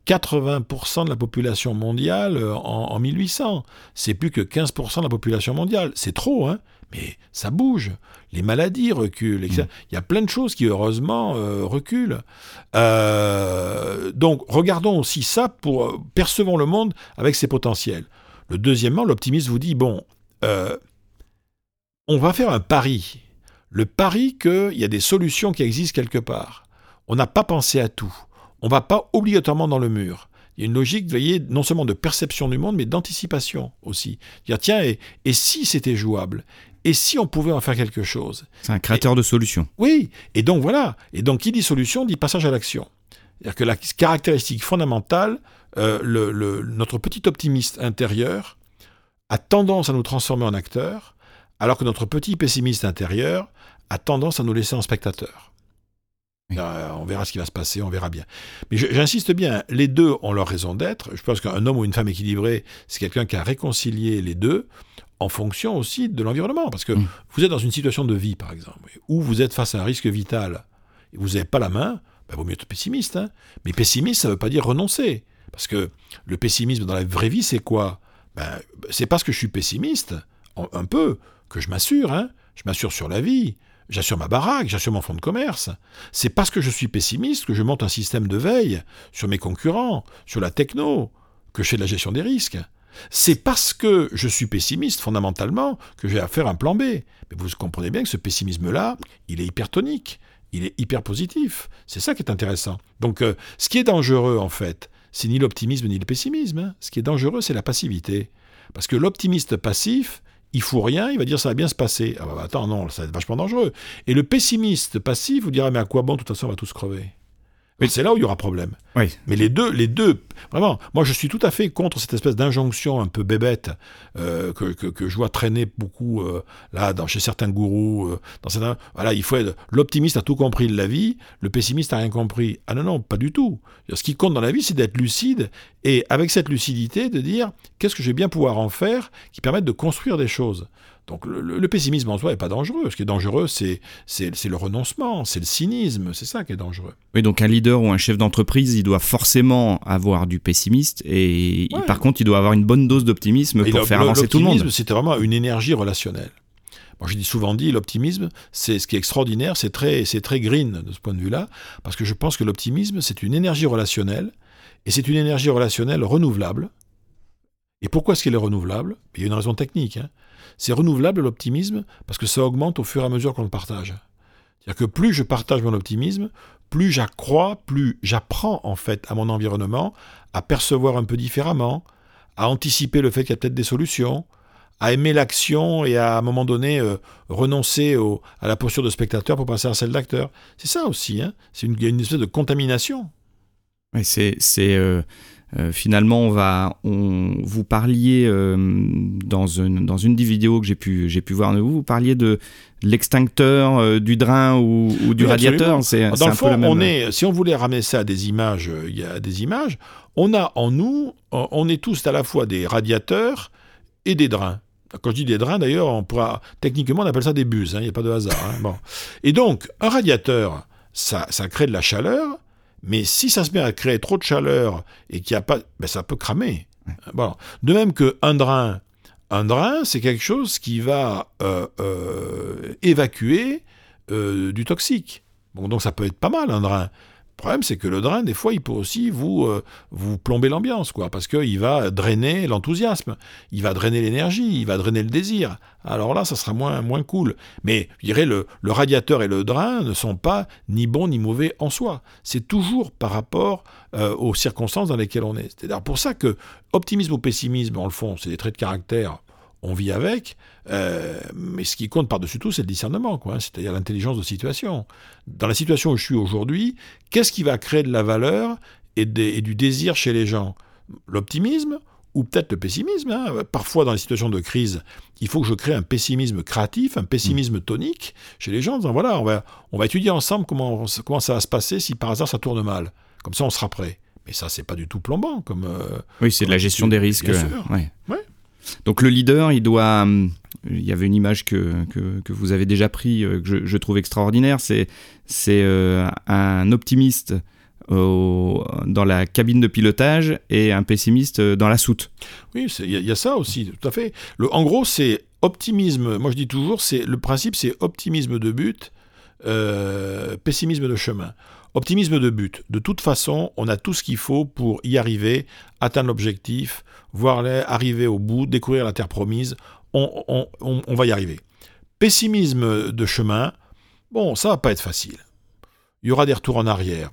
80% euh, de la population mondiale euh, en, 1800. C'est plus que 15% de la population mondiale. C'est trop, hein mais ça bouge. Les maladies reculent. Mmh. Il y a plein de choses qui, heureusement, reculent. donc, regardons aussi ça pour percevons le monde avec ses potentiels. Le deuxièmement, l'optimisme vous dit bon, euh, on va faire un pari. Le pari qu'il y a des solutions qui existent quelque part. On n'a pas pensé à tout. On ne va pas obligatoirement dans le mur. Il y a une logique, vous voyez, non seulement de perception du monde, mais d'anticipation aussi. Dire, tiens, et, si c'était jouable? Et si on pouvait en faire quelque chose? C'est un créateur de solutions. Oui, et donc voilà. Et donc, qui dit solution dit passage à l'action. C'est-à-dire que la caractéristique fondamentale, euh, notre petit optimiste intérieur, a tendance à nous transformer en acteurs, alors que notre petit pessimiste intérieur a tendance à nous laisser en Euh, on verra ce qui va se passer, on verra bien. Mais j'insiste bien, les deux ont leur raison d'être. Je pense qu'un homme ou une femme équilibrée, c'est quelqu'un qui a réconcilié les deux en fonction aussi de l'environnement. Parce que mm. vous êtes dans une situation de vie, par exemple, où vous êtes face à un risque vital, et vous n'avez pas la main, il ben, vaut mieux être pessimiste. Hein. Mais pessimiste, ça ne veut pas dire renoncer. Parce que le pessimisme dans la vraie vie, c'est quoi? Ben, c'est parce que je suis pessimiste, un peu, que je m'assure, hein, je m'assure sur la vie. J'assure ma baraque, j'assure mon fonds de commerce. C'est parce que je suis pessimiste que je monte un système de veille sur mes concurrents, sur la techno, que je fais de la gestion des risques. C'est parce que je suis pessimiste fondamentalement que j'ai à faire un plan B. Mais vous comprenez bien que ce pessimisme-là, il est hypertonique, il est hyper positif. C'est ça qui est intéressant. Donc euh, ce qui est dangereux en fait, c'est ni l'optimisme ni le pessimisme. Ce qui est dangereux, c'est la passivité. Parce que l'optimiste passif, il fout rien, il va dire ça va bien se passer. Ah bah, attends, non, ça va être vachement dangereux. Et le pessimiste passif vous dira mais à quoi bon, de toute façon, on va tous crever? C'est là où il y aura problème. Oui. Mais les deux, les deux, vraiment, moi je suis tout à fait contre cette espèce d'injonction un peu bébête euh, que, que, je vois traîner beaucoup euh, là dans, chez certains gourous. Euh, dans certains, voilà, il faut l'optimiste a tout compris de la vie, le pessimiste a rien compris. Ah non non, pas du tout. Ce qui compte dans la vie, c'est d'être lucide et avec cette lucidité de dire qu'est-ce que je vais bien pouvoir en faire qui permette de construire des choses. Donc le, pessimisme en soi n'est pas dangereux. Ce qui est dangereux, c'est le renoncement, c'est le cynisme, c'est ça qui est dangereux. Oui, donc un leader ou un chef d'entreprise, il doit forcément avoir du pessimiste et par contre, il doit avoir une bonne dose d'optimisme pour faire avancer tout le monde. L'optimisme, c'est vraiment une énergie relationnelle. Moi, j'ai souvent dit, l'optimisme, c'est ce qui est extraordinaire, c'est très, très green de ce point de vue-là, parce que je pense que l'optimisme, c'est une énergie relationnelle, et c'est une énergie relationnelle renouvelable. Et pourquoi est-ce qu'elle est renouvelable? Il y a une raison technique. Hein. C'est renouvelable l'optimisme parce que ça augmente au fur et à mesure qu'on le partage. C'est-à-dire que plus je partage mon optimisme, plus j'accrois, plus j'apprends en fait à mon environnement à percevoir un peu différemment, à anticiper le fait qu'il y a peut-être des solutions, à aimer l'action et à, un moment donné euh, renoncer à la posture de spectateur pour passer à celle d'acteur. C'est ça aussi, hein c'est une, une espèce de contamination. C'est euh, euh, finalement, on va, on, vous parliez dans, une, dans une des vidéos que j'ai pu, j'ai pu voir vous, vous parliez de l'extincteur, euh, du drain ou, du radiateur. C'est, dans le fond, on est, si on voulait ramener ça à des images, il y a des images. On a en nous, on est tous à la fois des radiateurs et des drains. Quand je dis des drains, d'ailleurs, on pourra, techniquement, on appelle ça des buses. Hein, il n'y a pas de hasard. Hein, bon. Et donc, un radiateur, ça, ça crée de la chaleur mais si ça se met à créer trop de chaleur et qu'il n'y a pas, ben ça peut cramer. Bon. De même qu'un drain, un drain, c'est quelque chose qui va euh, euh, évacuer euh, du toxique. Bon, donc ça peut être pas mal un drain. Problème, c'est que le drain, des fois, il peut aussi vous, euh, vous plomber l'ambiance, quoi, parce qu'il va drainer l'enthousiasme, il va drainer l'énergie, il va drainer le désir. Alors là, ça sera moins, moins cool. Mais je dirais, le, le radiateur et le drain ne sont pas ni bons ni mauvais en soi. C'est toujours par rapport euh, aux circonstances dans lesquelles on est. C'est pour ça que optimisme ou pessimisme, en le fond, c'est des traits de caractère on vit avec, euh, mais ce qui compte par-dessus tout, c'est le discernement, quoi, hein, c'est-à-dire l'intelligence de situation. Dans la situation où je suis aujourd'hui, qu'est-ce qui va créer de la valeur et, du désir chez les gens? L'optimisme ou peut-être le pessimisme. Hein? Parfois, dans les situations de crise, il faut que je crée un pessimisme créatif, un pessimisme mmh. tonique chez les gens, en disant voilà, on va, on va étudier ensemble comment, comment ça va se passer si par hasard ça tourne mal. Comme ça, on sera prêt. Mais ça, c'est pas du tout plombant. Comme, euh, oui, c'est de la gestion des risques. Bien sûr. Ouais. Donc le leader, il doit... Hum, il y avait une image que, que, vous avez déjà pris, euh, que je, trouve extraordinaire, c'est euh, un optimiste dans la cabine de pilotage et un pessimiste dans la soute. Oui, il y, a ça aussi, tout à fait. Le, en gros, c'est optimisme, moi je dis toujours, c'est le principe c'est optimisme de but, euh, pessimisme de chemin. Optimisme de but. De toute façon, on a tout ce qu'il faut pour y arriver, atteindre l'objectif, voir arriver au bout, découvrir la terre promise. On, va y arriver. Pessimisme de chemin. Bon, ça va pas être facile. Il y aura des retours en arrière.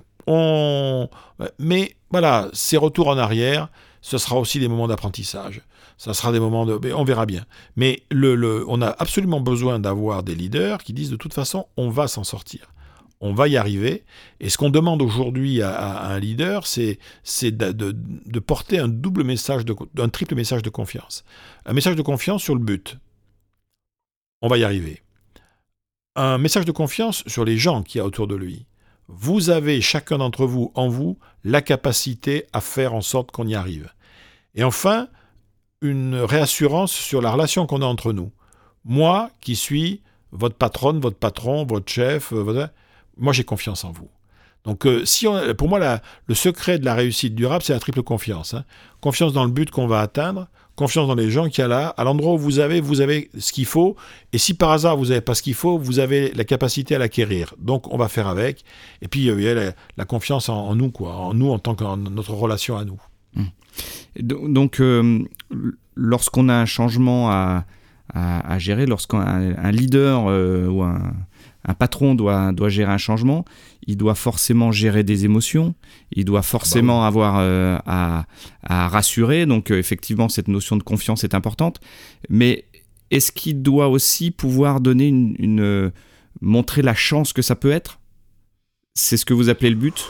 Mais voilà, ces retours en arrière, ce sera aussi des moments d'apprentissage. Ça sera des moments de... On verra bien. Mais le, on a absolument besoin d'avoir des leaders qui disent de toute façon, on va s'en sortir on va y arriver. Et ce qu'on demande aujourd'hui à, un leader, c'est de, porter un double message, un triple message de confiance. Un message de confiance sur le but. On va y arriver. Un message de confiance sur les gens qui y a autour de lui. Vous avez chacun d'entre vous en vous la capacité à faire en sorte qu'on y arrive. Et enfin, une réassurance sur la relation qu'on a entre nous. Moi qui suis votre patronne, votre patron, votre chef, euh, moi j'ai confiance en vous. Donc, euh, si pour moi, le secret de la réussite durable, c'est la triple confiance. Hein. Confiance dans le but qu'on va atteindre, confiance dans les gens qu'il y a là. À l'endroit où vous avez, vous avez ce qu'il faut. Et si par hasard vous n'avez pas ce qu'il faut, vous avez la capacité à l'acquérir. Donc on va faire avec. Et puis il y a la, confiance en, nous, quoi, en nous en tant que notre relation à nous. Mmh. Donc euh, lorsqu'on a un changement à, gérer, lorsqu'un un leader euh, ou un, un patron doit, doit gérer un changement, il doit forcément gérer des émotions, il doit forcément bah avoir euh, à, rassurer, donc euh, effectivement cette notion de confiance est importante, mais est-ce qu'il doit aussi pouvoir donner une, euh, montrer la chance que ça peut être? C'est ce que vous appelez le but?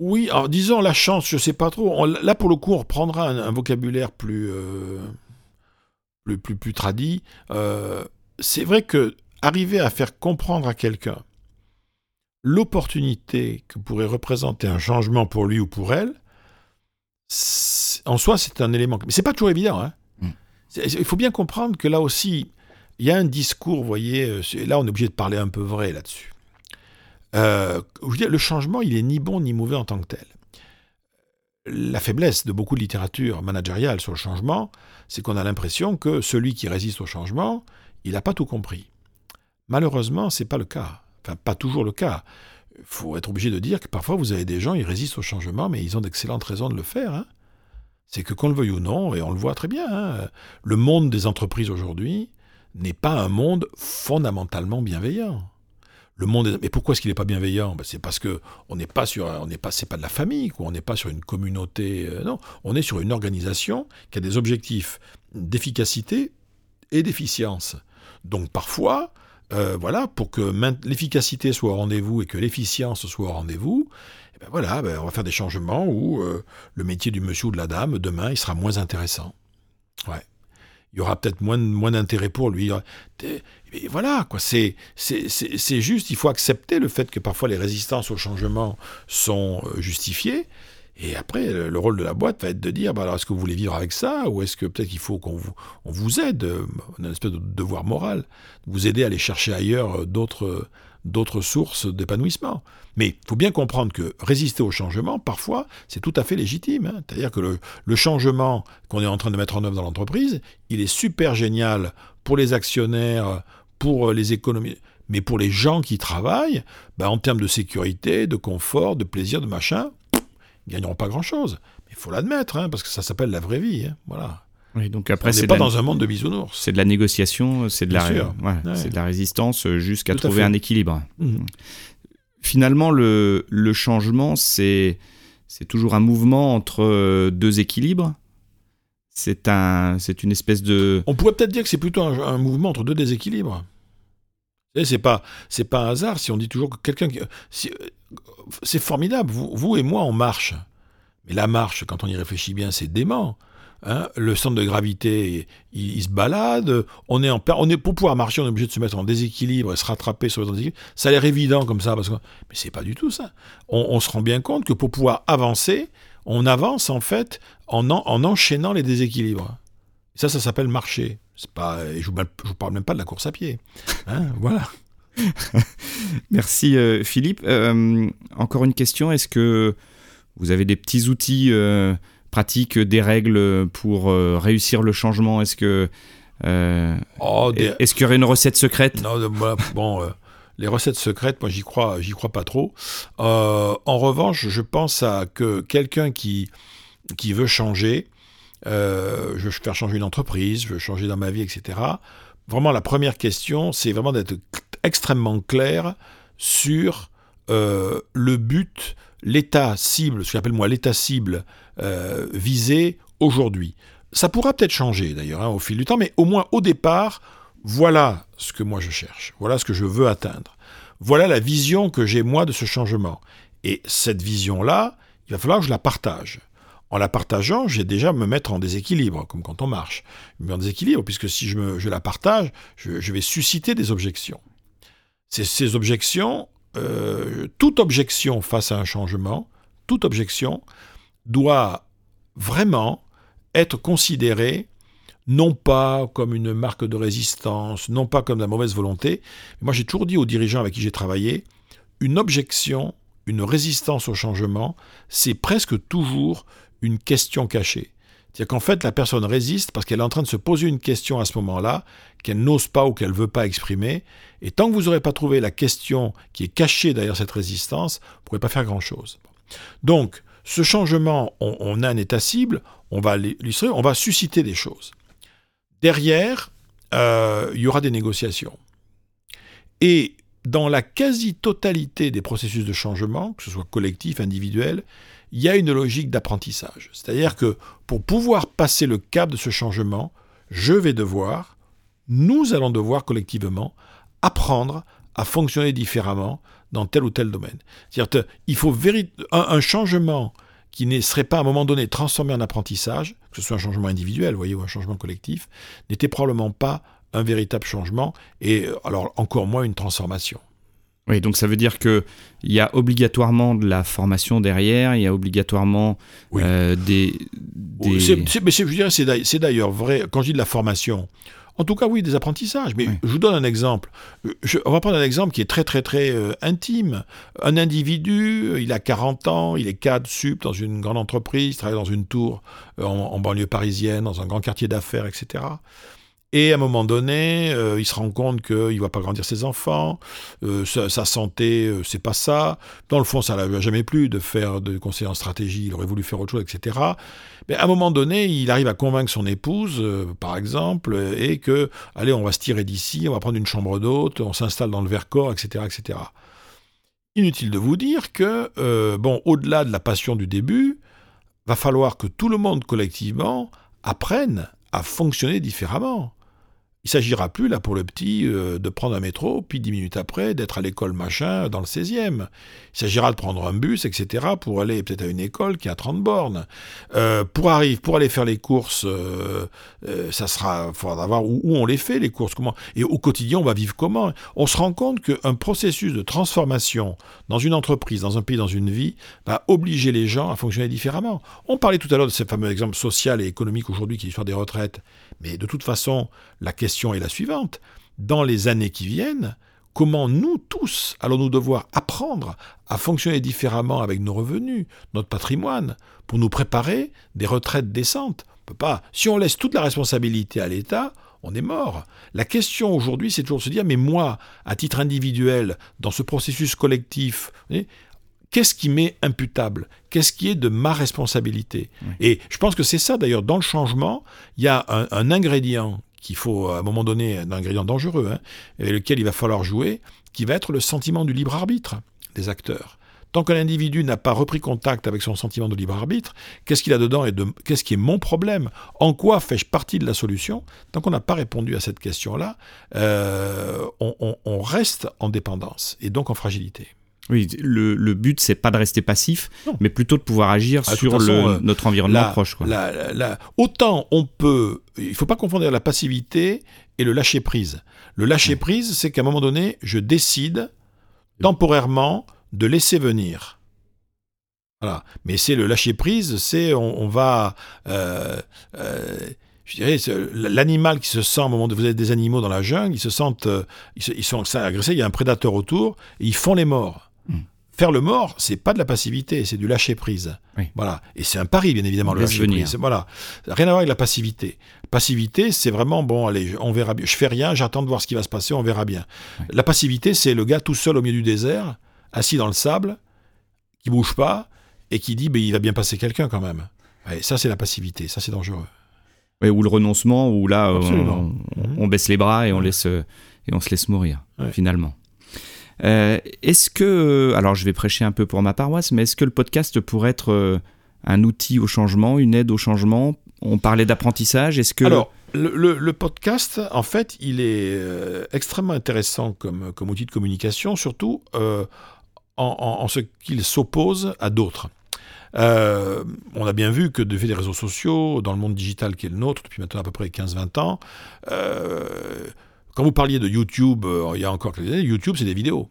Oui, alors disons la chance, je sais pas trop. là pour le coup, on reprendra un, vocabulaire plus, plus, plus, plus tradit. c'est vrai que arriver à faire comprendre à quelqu'un l'opportunité que pourrait représenter un changement pour lui ou pour elle, en soi, c'est un élément. Mais c'est pas toujours évident. Hein. Mm. Il faut bien comprendre que là aussi, il y a un discours, vous voyez, euh, là on est obligé de parler un peu vrai là-dessus. Euh, le changement, il est ni bon ni mauvais en tant que tel. La faiblesse de beaucoup de littérature managériale sur le changement, c'est qu'on a l'impression que celui qui résiste au changement, il n'a pas tout compris. Malheureusement, c'est pas le cas. Enfin, pas toujours le cas. Il faut être obligé de dire que parfois vous avez des gens, ils résistent au changement, mais ils ont d'excellentes raisons de le faire. Hein. C'est que qu'on le veuille ou non, et on le voit très bien, hein, le monde des entreprises aujourd'hui n'est pas un monde fondamentalement bienveillant. Le monde Mais pourquoi est-ce qu'il n'est pas bienveillant? Ben, C'est parce que on n'est pas sur, on n'est pas, c'est pas de la famille, quoi. On n'est pas sur une communauté. Euh, non, on est sur une organisation qui a des objectifs d'efficacité et d'efficience. Donc parfois, euh, voilà, pour que l'efficacité soit au rendez-vous et que l'efficience soit au rendez-vous, eh ben voilà, ben on va faire des changements où euh, le métier du monsieur ou de la dame, demain, il sera moins intéressant. Ouais. Il y aura peut-être moins, moins d'intérêt pour lui. Voilà, quoi. C'est, c'est, juste, il faut accepter le fait que parfois les résistances au changement sont euh, justifiées. Et après, le rôle de la boîte va être de dire, bah est-ce que vous voulez vivre avec ça, ou est-ce que peut-être qu'il faut qu'on vous, aide, euh, on a une espèce de devoir moral, vous aider à aller chercher ailleurs euh, d'autres, d'autres sources d'épanouissement. Mais il faut bien comprendre que résister au changement, parfois, c'est tout à fait légitime. Hein. C'est-à-dire que le, le changement qu'on est en train de mettre en œuvre dans l'entreprise, il est super génial pour les actionnaires, pour les économies. Mais pour les gens qui travaillent, bah, en termes de sécurité, de confort, de plaisir, de machin, ils gagneront pas grand-chose. Mais il faut l'admettre, hein, parce que ça s'appelle la vraie vie. Hein, voilà. Oui, donc après, c'est pas dans un monde de bisounours. C'est de la négociation, c'est de, la... de la résistance jusqu'à trouver un équilibre. Mhm. Finalement, le, le changement, c'est toujours un mouvement entre euh, deux équilibres. C'est un, une espèce de. On pourrait peut-être dire que c'est plutôt un, mouvement entre deux déséquilibres. C'est pas, c'est pas un hasard si on dit toujours que quelqu'un, si, c'est formidable. Vous, et moi, on marche. Mais la marche, quand on y réfléchit bien, c'est dément. Hein. le centre de gravité, il, se balade. On est en, on est, pour pouvoir marcher, on est obligé de se mettre en déséquilibre et se rattraper sur le déséquilibre. Ça a l'air évident comme ça, parce que, mais c'est pas du tout ça. On, se rend bien compte que pour pouvoir avancer, on avance en fait en, en enchaînant les déséquilibres. ça, ça s'appelle marcher. C'est pas, je vous, vous parle même pas de la course à pied. Hein, voilà. Merci euh, Philippe. Euh, encore une question, est-ce que vous avez des petits outils euh, pratiques, des règles pour réussir le changement? Est-ce que oh, est-ce qu'il y aurait une recette secrète? Non, bon, les recettes secrètes, moi j'y crois, j'y crois pas trop. en revanche, je pense à que quelqu'un qui qui veut changer, je veux faire changer une entreprise, je veux changer dans ma vie, etc. Vraiment, la première question, c'est vraiment d'être extrêmement clair sur euh, le but, l'état cible, ce que j'appelle moi l'état cible euh, visé aujourd'hui. Ça pourra peut-être changer d'ailleurs hein, au fil du temps, mais au moins au départ, voilà ce que moi je cherche, voilà ce que je veux atteindre, voilà la vision que j'ai moi de ce changement. Et cette vision-là, il va falloir que je la partage. En la partageant, j'ai déjà me mettre en déséquilibre, comme quand on marche. Je me mets en déséquilibre, puisque si je, la partage, je vais susciter des objections. Ces, objections, euh, toute objection face à un changement, toute objection doit vraiment être considérée non pas comme une marque de résistance, non pas comme de la mauvaise volonté. Moi, j'ai toujours dit aux dirigeants avec qui j'ai travaillé, une objection, une résistance au changement, c'est presque toujours une question cachée. C'est-à-dire qu'en fait, la personne résiste parce qu'elle est en train de se poser une question à ce moment-là, qu'elle n'ose pas ou qu'elle ne veut pas exprimer. Et tant que vous n'aurez pas trouvé la question qui est cachée derrière cette résistance, vous ne pourrez pas faire grand-chose. Donc, ce changement, on, a un état cible, on va l'illustrer, on va susciter des choses. Derrière, euh, il y aura des négociations. Et dans la quasi-totalité des processus de changement, que ce soit collectif, individuel, il y a une logique d'apprentissage. C'est-à-dire que pour pouvoir passer le cap de ce changement, je vais devoir, nous allons devoir collectivement apprendre à fonctionner différemment dans tel ou tel domaine. C'est-à-dire qu'il faut un, un, changement qui ne serait pas à un moment donné transformé en apprentissage, que ce soit un changement individuel, voyez, ou un changement collectif, n'était probablement pas un véritable changement et euh, alors encore moins une transformation. Oui, donc ça veut dire qu'il y a obligatoirement de la formation derrière, il y a obligatoirement euh, des... mais c'est d'ailleurs vrai, quand je dis de la formation, en tout cas, oui, des apprentissages. Mais je vous donne un exemple. on va prendre un exemple qui est très, très, très euh, intime. Un individu, il a 40 ans, il est cadre sup dans une grande entreprise, il travaille dans une tour en banlieue parisienne, dans un grand quartier d'affaires, etc. Et à un moment donné, euh, il se rend compte qu'il ne va pas grandir ses enfants, euh, sa, santé, euh, c'est pas ça. Dans le fond, ça ne l'avait jamais plu de faire de conseiller en stratégie, il aurait voulu faire autre chose, etc. Mais à un moment donné, il arrive à convaincre son épouse, par exemple, et que, allez, on va se tirer d'ici, on va prendre une chambre d'hôte, on s'installe dans le Vercors, etc., etc. Inutile de vous dire que, bon, au-delà de la passion du début, va falloir que tout le monde collectivement apprenne à fonctionner différemment. Il s'agira plus, là, pour le petit, euh, de prendre un métro, puis dix minutes après, d'être à l'école machin dans le 16e. Il s'agira de prendre un bus, etc., pour aller peut-être à une école qui a 30 bornes. Euh, pour, arriver, pour aller faire les courses, euh, ça sera, faudra voir où, on les fait, les courses, comment. Et au quotidien, on va vivre comment. On se rend compte qu'un processus de transformation dans une entreprise, dans un pays, dans une vie, va obliger les gens à fonctionner différemment. On parlait tout à l'heure de ce fameux exemple social et économique aujourd'hui qui est l'histoire des retraites. Mais de toute façon, la question est la suivante. Dans les années qui viennent, comment nous tous allons-nous devoir apprendre à fonctionner différemment avec nos revenus, notre patrimoine, pour nous préparer des retraites décentes? On peut pas. Si on laisse toute la responsabilité à l'État, on est mort. La question aujourd'hui, c'est toujours de se dire, mais moi, à titre individuel, dans ce processus collectif, qu'est-ce qui m'est imputable? Qu'est-ce qui est de ma responsabilité? Et je pense que c'est ça d'ailleurs, dans le changement, il y a un, ingrédient qu'il faut, à un moment donné, un ingrédient dangereux, hein, avec lequel il va falloir jouer, qui va être le sentiment du libre arbitre des acteurs. Tant qu'un individu n'a pas repris contact avec son sentiment de libre arbitre, qu'est-ce qu'il a dedans et qu'est-ce qui est mon problème? En quoi fais-je partie de la solution? Tant qu'on n'a pas répondu à cette question-là, euh, on reste en dépendance et donc en fragilité. Oui, le, le but, c'est pas de rester passif, mais plutôt de pouvoir agir ah, sur euh, notre environnement proche. Quoi. autant on peut. Il faut pas confondre la passivité et le lâcher prise. Le lâcher prise, c'est qu'à un moment donné, je décide temporairement de laisser venir. Voilà. Mais c'est le lâcher prise, c'est on, va. Euh, euh, je dirais, l'animal qui se sent, au moment où vous avez des animaux dans la jungle, ils se sentent, ils, sont agressés, il y a un prédateur autour, et ils font les morts. Faire le mort, c'est pas de la passivité, c'est du lâcher prise. Voilà. Et c'est un pari, bien évidemment, le lâcher prise. Voilà. Rien à voir avec la passivité. Passivité, c'est vraiment, bon, allez, on verra bien. Je fais rien, j'attends de voir ce qui va se passer, on verra bien. La passivité, c'est le gars tout seul au milieu du désert, assis dans le sable, qui bouge pas, et qui dit, ben, il va bien passer quelqu'un quand même. Et ça, c'est la passivité. Ça, c'est dangereux. Ou le renoncement, où là, on, on, baisse les bras et on, laisse, et on se laisse mourir, finalement. Euh, est-ce que, alors je vais prêcher un peu pour ma paroisse, mais est-ce que le podcast pourrait être euh, un outil au changement, une aide au changement? On parlait d'apprentissage, est-ce que... Alors, le, podcast, en fait, il est euh, extrêmement intéressant comme, comme outil de communication, surtout en, ce qu'il s'oppose à d'autres. on a bien vu que depuis des réseaux sociaux, dans le monde digital qui est le nôtre depuis maintenant à peu près 15-20 ans, quand vous parliez de YouTube, euh, il y a encore quelques années, YouTube, c'est des vidéos.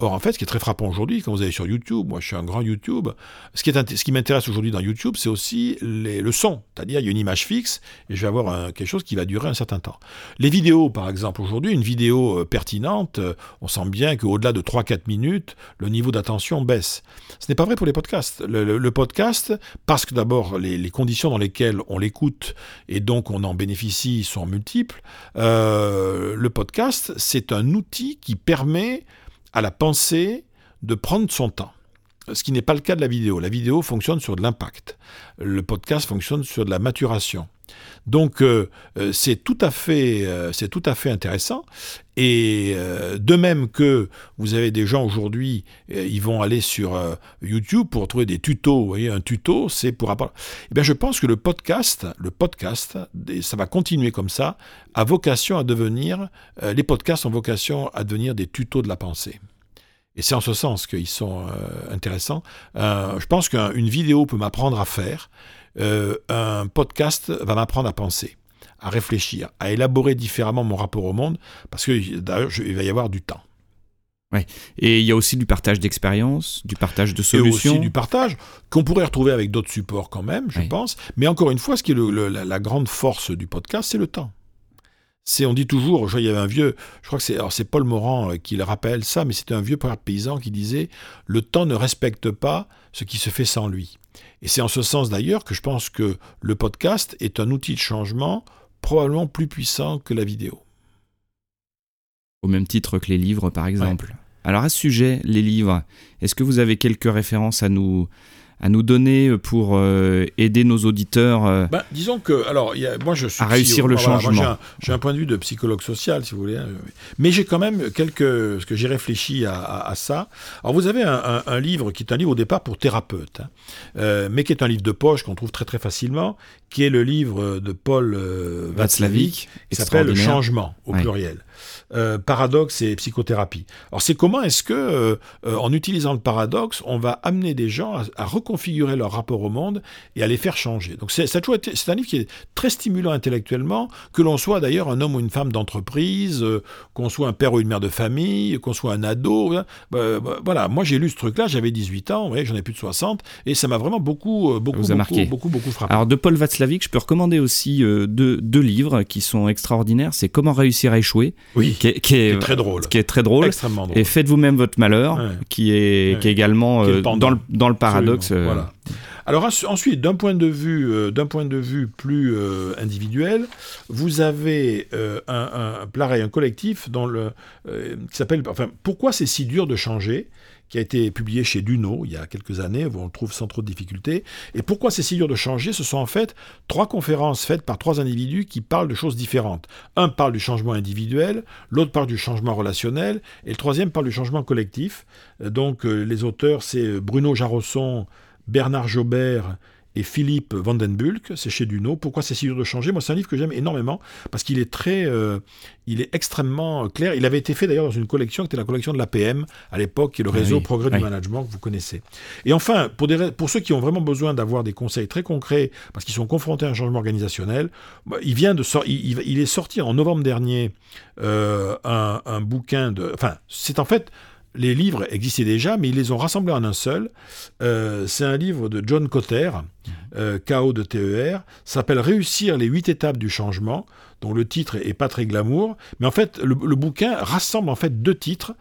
Or, en fait, ce qui est très frappant aujourd'hui, quand vous allez sur YouTube, moi je suis un grand YouTube, ce qui, m'intéresse aujourd'hui dans YouTube, c'est aussi le son. C'est-à-dire, il y a une image fixe et je vais avoir quelque chose qui va durer un certain temps. Les vidéos, par exemple, aujourd'hui, une vidéo euh, pertinente, euh, on sent bien qu'au-delà de 3-4 minutes, le niveau d'attention baisse. Ce n'est pas vrai pour les podcasts. Le, podcast, parce que d'abord, les, conditions dans lesquelles on l'écoute et donc on en bénéficie sont multiples, euh, le podcast, c'est un outil qui permet à la pensée de prendre son temps. Ce qui n'est pas le cas de la vidéo. La vidéo fonctionne sur de l'impact. Le podcast fonctionne sur de la maturation. Donc euh, euh, c'est tout à fait euh, tout à fait intéressant et de même que vous avez des gens aujourd'hui ils vont aller sur YouTube pour trouver des tutos vous voyez un tuto c'est pour apprendre eh bien je pense que le podcast le podcast ça va continuer comme ça a vocation à devenir les podcasts ont vocation à devenir des tutos de la pensée et c'est en ce sens qu'ils sont intéressants. je pense qu'une vidéo peut m'apprendre à faire. Euh, un podcast va m'apprendre à penser, à réfléchir, à élaborer différemment mon rapport au monde, parce qu'il va y avoir du temps. Ouais. Et il y a aussi du partage d'expériences, du partage de solutions. Et aussi du partage qu'on pourrait retrouver avec d'autres supports quand même, je pense. Mais encore une fois, ce qui est la, grande force du podcast, c'est le temps. C'est, on dit toujours, il y avait un vieux, je crois que c'est, c'est Paul Morand euh, qui le rappelle ça, mais c'était un vieux paysan qui disait le temps ne respecte pas ce qui se fait sans lui. Et c'est en ce sens d'ailleurs que je pense que le podcast est un outil de changement probablement plus puissant que la vidéo. Au même titre que les livres, par exemple. Alors à ce sujet, les livres, est-ce que vous avez quelques références à nous, à nous donner pour euh, aider nos auditeurs euh, bah, Disons que, alors, moi je suis à réussir le changement. J'ai un, point de vue de psychologue social, si vous voulez, hein, mais j'ai quand même quelques, ce que j'ai réfléchi à, ça. Alors vous avez un, livre qui est un livre au départ pour thérapeute, hein, euh, mais qui est un livre de poche qu'on trouve très très facilement, qui est le livre de Paul Václavic, qui s'appelle Le changement au pluriel. Euh, paradoxe et psychothérapie. Alors c'est comment est-ce que, euh, euh, en utilisant le paradoxe, on va amener des gens à, reconfigurer leur rapport au monde et à les faire changer. Donc c'est, c'est un livre qui est très stimulant intellectuellement, que l'on soit d'ailleurs un homme ou une femme d'entreprise, qu'on soit un père ou une mère de famille, qu'on soit un ado. Hein. Bah, bah, voilà, moi j'ai lu ce truc-là, j'avais 18 ans, ouais, j'en ai plus de 60, et ça m'a vraiment beaucoup, beaucoup, beaucoup, marqué. beaucoup, beaucoup, frappé. Alors de Paul Václavic, je peux recommander aussi deux, deux livres qui sont extraordinaires. C'est Comment réussir à échouer. Oui qui est, très drôle. Qui est très drôle. Extrêmement drôle. Et Faites vous-même votre malheur, qui, est, qui est également euh, dans, le, dans, le, paradoxe. Euh, voilà. Alors ensuite, d'un point de vue, euh, d'un point de vue plus individuel, vous avez un, un, un collectif dans le, qui s'appelle, enfin, pourquoi c'est si dur de changer qui a été publié chez Duno il y a quelques années, où on le trouve sans trop de difficultés. Et pourquoi c'est si dur de changer Ce sont en fait trois conférences faites par trois individus qui parlent de choses différentes. Un parle du changement individuel, l'autre parle du changement relationnel, et le troisième parle du changement collectif. Donc euh, les auteurs, c'est Bruno Jarosson, Bernard Jobert et Philippe Vandenbulk, c'est chez Duno. Pourquoi c'est si dur de changer? Moi, c'est un livre que j'aime énormément parce qu'il est très, euh, il est extrêmement clair. Il avait été fait d'ailleurs dans une collection qui était la collection de l'APM à l'époque, qui est le ah réseau Progrès du Management que vous connaissez. Et enfin, pour, des, pour ceux qui ont vraiment besoin d'avoir des conseils très concrets parce qu'ils sont confrontés à un changement organisationnel, bah, il vient de il, il, est sorti en novembre dernier euh, un, un bouquin de, enfin, c'est en fait les livres existaient déjà, mais ils les ont rassemblés en un seul. Euh, c'est un livre de John Cotter, euh, KO de TER, s'appelle Réussir les huit étapes du changement, dont le titre est pas très glamour, mais en fait le, le bouquin rassemble en fait deux titres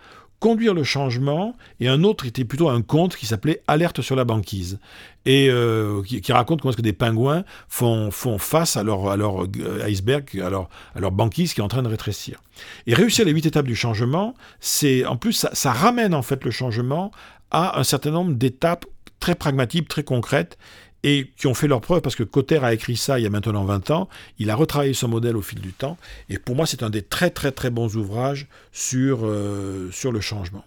Conduire le changement, et un autre était plutôt un conte qui s'appelait Alerte sur la banquise, et euh, qui, raconte comment est-ce que des pingouins font, font face à leur, à leur euh, iceberg, à leur, à leur banquise qui est en train de rétrécir. Et réussir les huit étapes du changement, c'est en plus ça, ça ramène en fait le changement à un certain nombre d'étapes très pragmatiques, très concrètes, et qui ont fait leur preuve, parce que Cotter a écrit ça il y a maintenant 20 ans, il a retravaillé son modèle au fil du temps, et pour moi c'est un des très très très bons ouvrages sur, euh, sur le changement.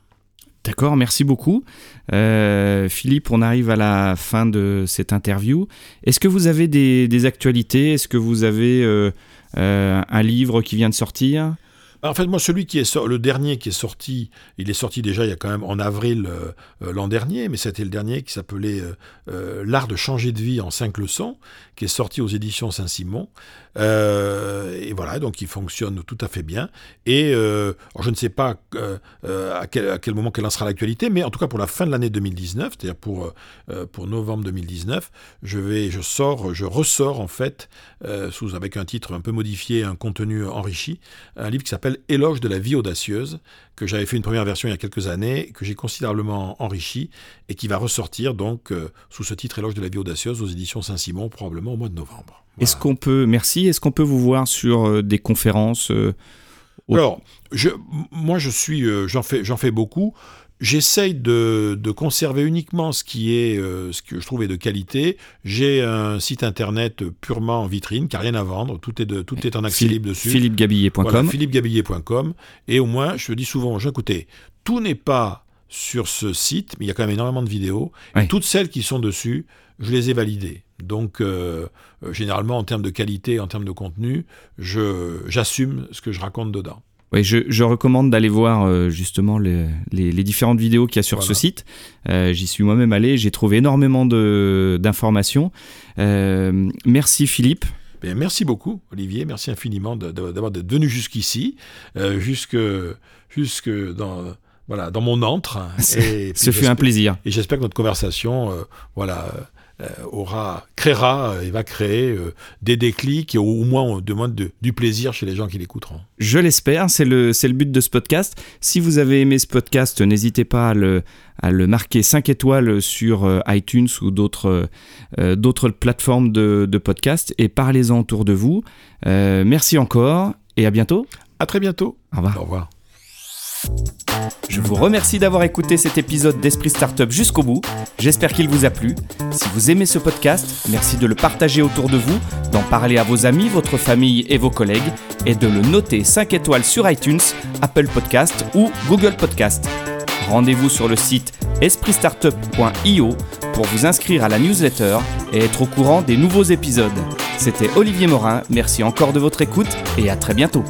D'accord, merci beaucoup. Euh, Philippe, on arrive à la fin de cette interview. Est-ce que vous avez des, actualités? Est-ce que vous avez euh, un livre qui vient de sortir? En fait, moi, celui qui est le dernier qui est sorti, il est sorti déjà il y a quand même en avril l'an dernier, mais c'était le dernier qui s'appelait L'art de changer de vie en cinq leçons, qui est sorti aux éditions Saint-Simon. et voilà, donc il fonctionne tout à fait bien. Et je ne sais pas à quel, moment qu'elle lancera l'actualité, mais en tout cas pour la fin de l'année 2019, c'est-à-dire pour, pour novembre 2019, je vais, je sors, je ressors en fait, sous, avec un titre un peu modifié, un contenu enrichi, un livre qui s'appelle Éloge de la vie audacieuse, que j'avais fait une première version il y a quelques années, que j'ai considérablement enrichi et qui va ressortir donc euh, sous ce titre Éloge de la vie audacieuse aux éditions Saint-Simon probablement au mois de novembre. Est-ce qu'on peut, merci, est-ce qu'on peut vous voir sur euh, des conférences euh, Alors, je, moi je suis, j'en fais, j'en fais beaucoup. J'essaye de, conserver uniquement ce qui est euh, ce que je trouve est de qualité. J'ai un site internet purement en vitrine, qui n'a rien à vendre. Tout est, de, tout est en accès libre dessus. philippegabillé.com. Voilà, philippegabillé.com. Et au moins, je dis souvent, écoutez, tout n'est pas sur ce site, mais il y a quand même énormément de vidéos. Et toutes celles qui sont dessus, je les ai validées. Donc, euh, euh, généralement, en termes de qualité, en termes de contenu, j'assume ce que je raconte dedans. Oui, je, recommande d'aller voir euh, justement les, différentes vidéos qu'il y a sur ce site. Euh, j'y suis moi-même allé, j'ai trouvé énormément d'informations. Euh, merci Philippe. merci beaucoup Olivier, merci infiniment d'avoir d'être venu jusqu'ici, jusque, jusque dans voilà, dans mon antre. Ce fut un plaisir. Et j'espère que notre conversation, voilà, aura, créera et va créer euh, des déclics et au moins on demande du plaisir chez les gens qui l'écouteront. Je l'espère, c'est le, le but de ce podcast. Si vous avez aimé ce podcast, n'hésitez pas à le, à le marquer 5 étoiles sur euh, iTunes ou d'autres d'autres plateformes de, de podcast et parlez-en autour de vous. merci encore et à bientôt. À très bientôt. Au revoir. Au revoir. Je vous remercie d'avoir écouté cet épisode d'Esprit Startup jusqu'au bout. J'espère qu'il vous a plu. Si vous aimez ce podcast, merci de le partager autour de vous, d'en parler à vos amis, votre famille et vos collègues, et de le noter 5 étoiles sur iTunes, Apple Podcast ou Google Podcast. Rendez-vous sur le site espritstartup.io pour vous inscrire à la newsletter et être au courant des nouveaux épisodes. C'était Olivier Morin, merci encore de votre écoute et à très bientôt.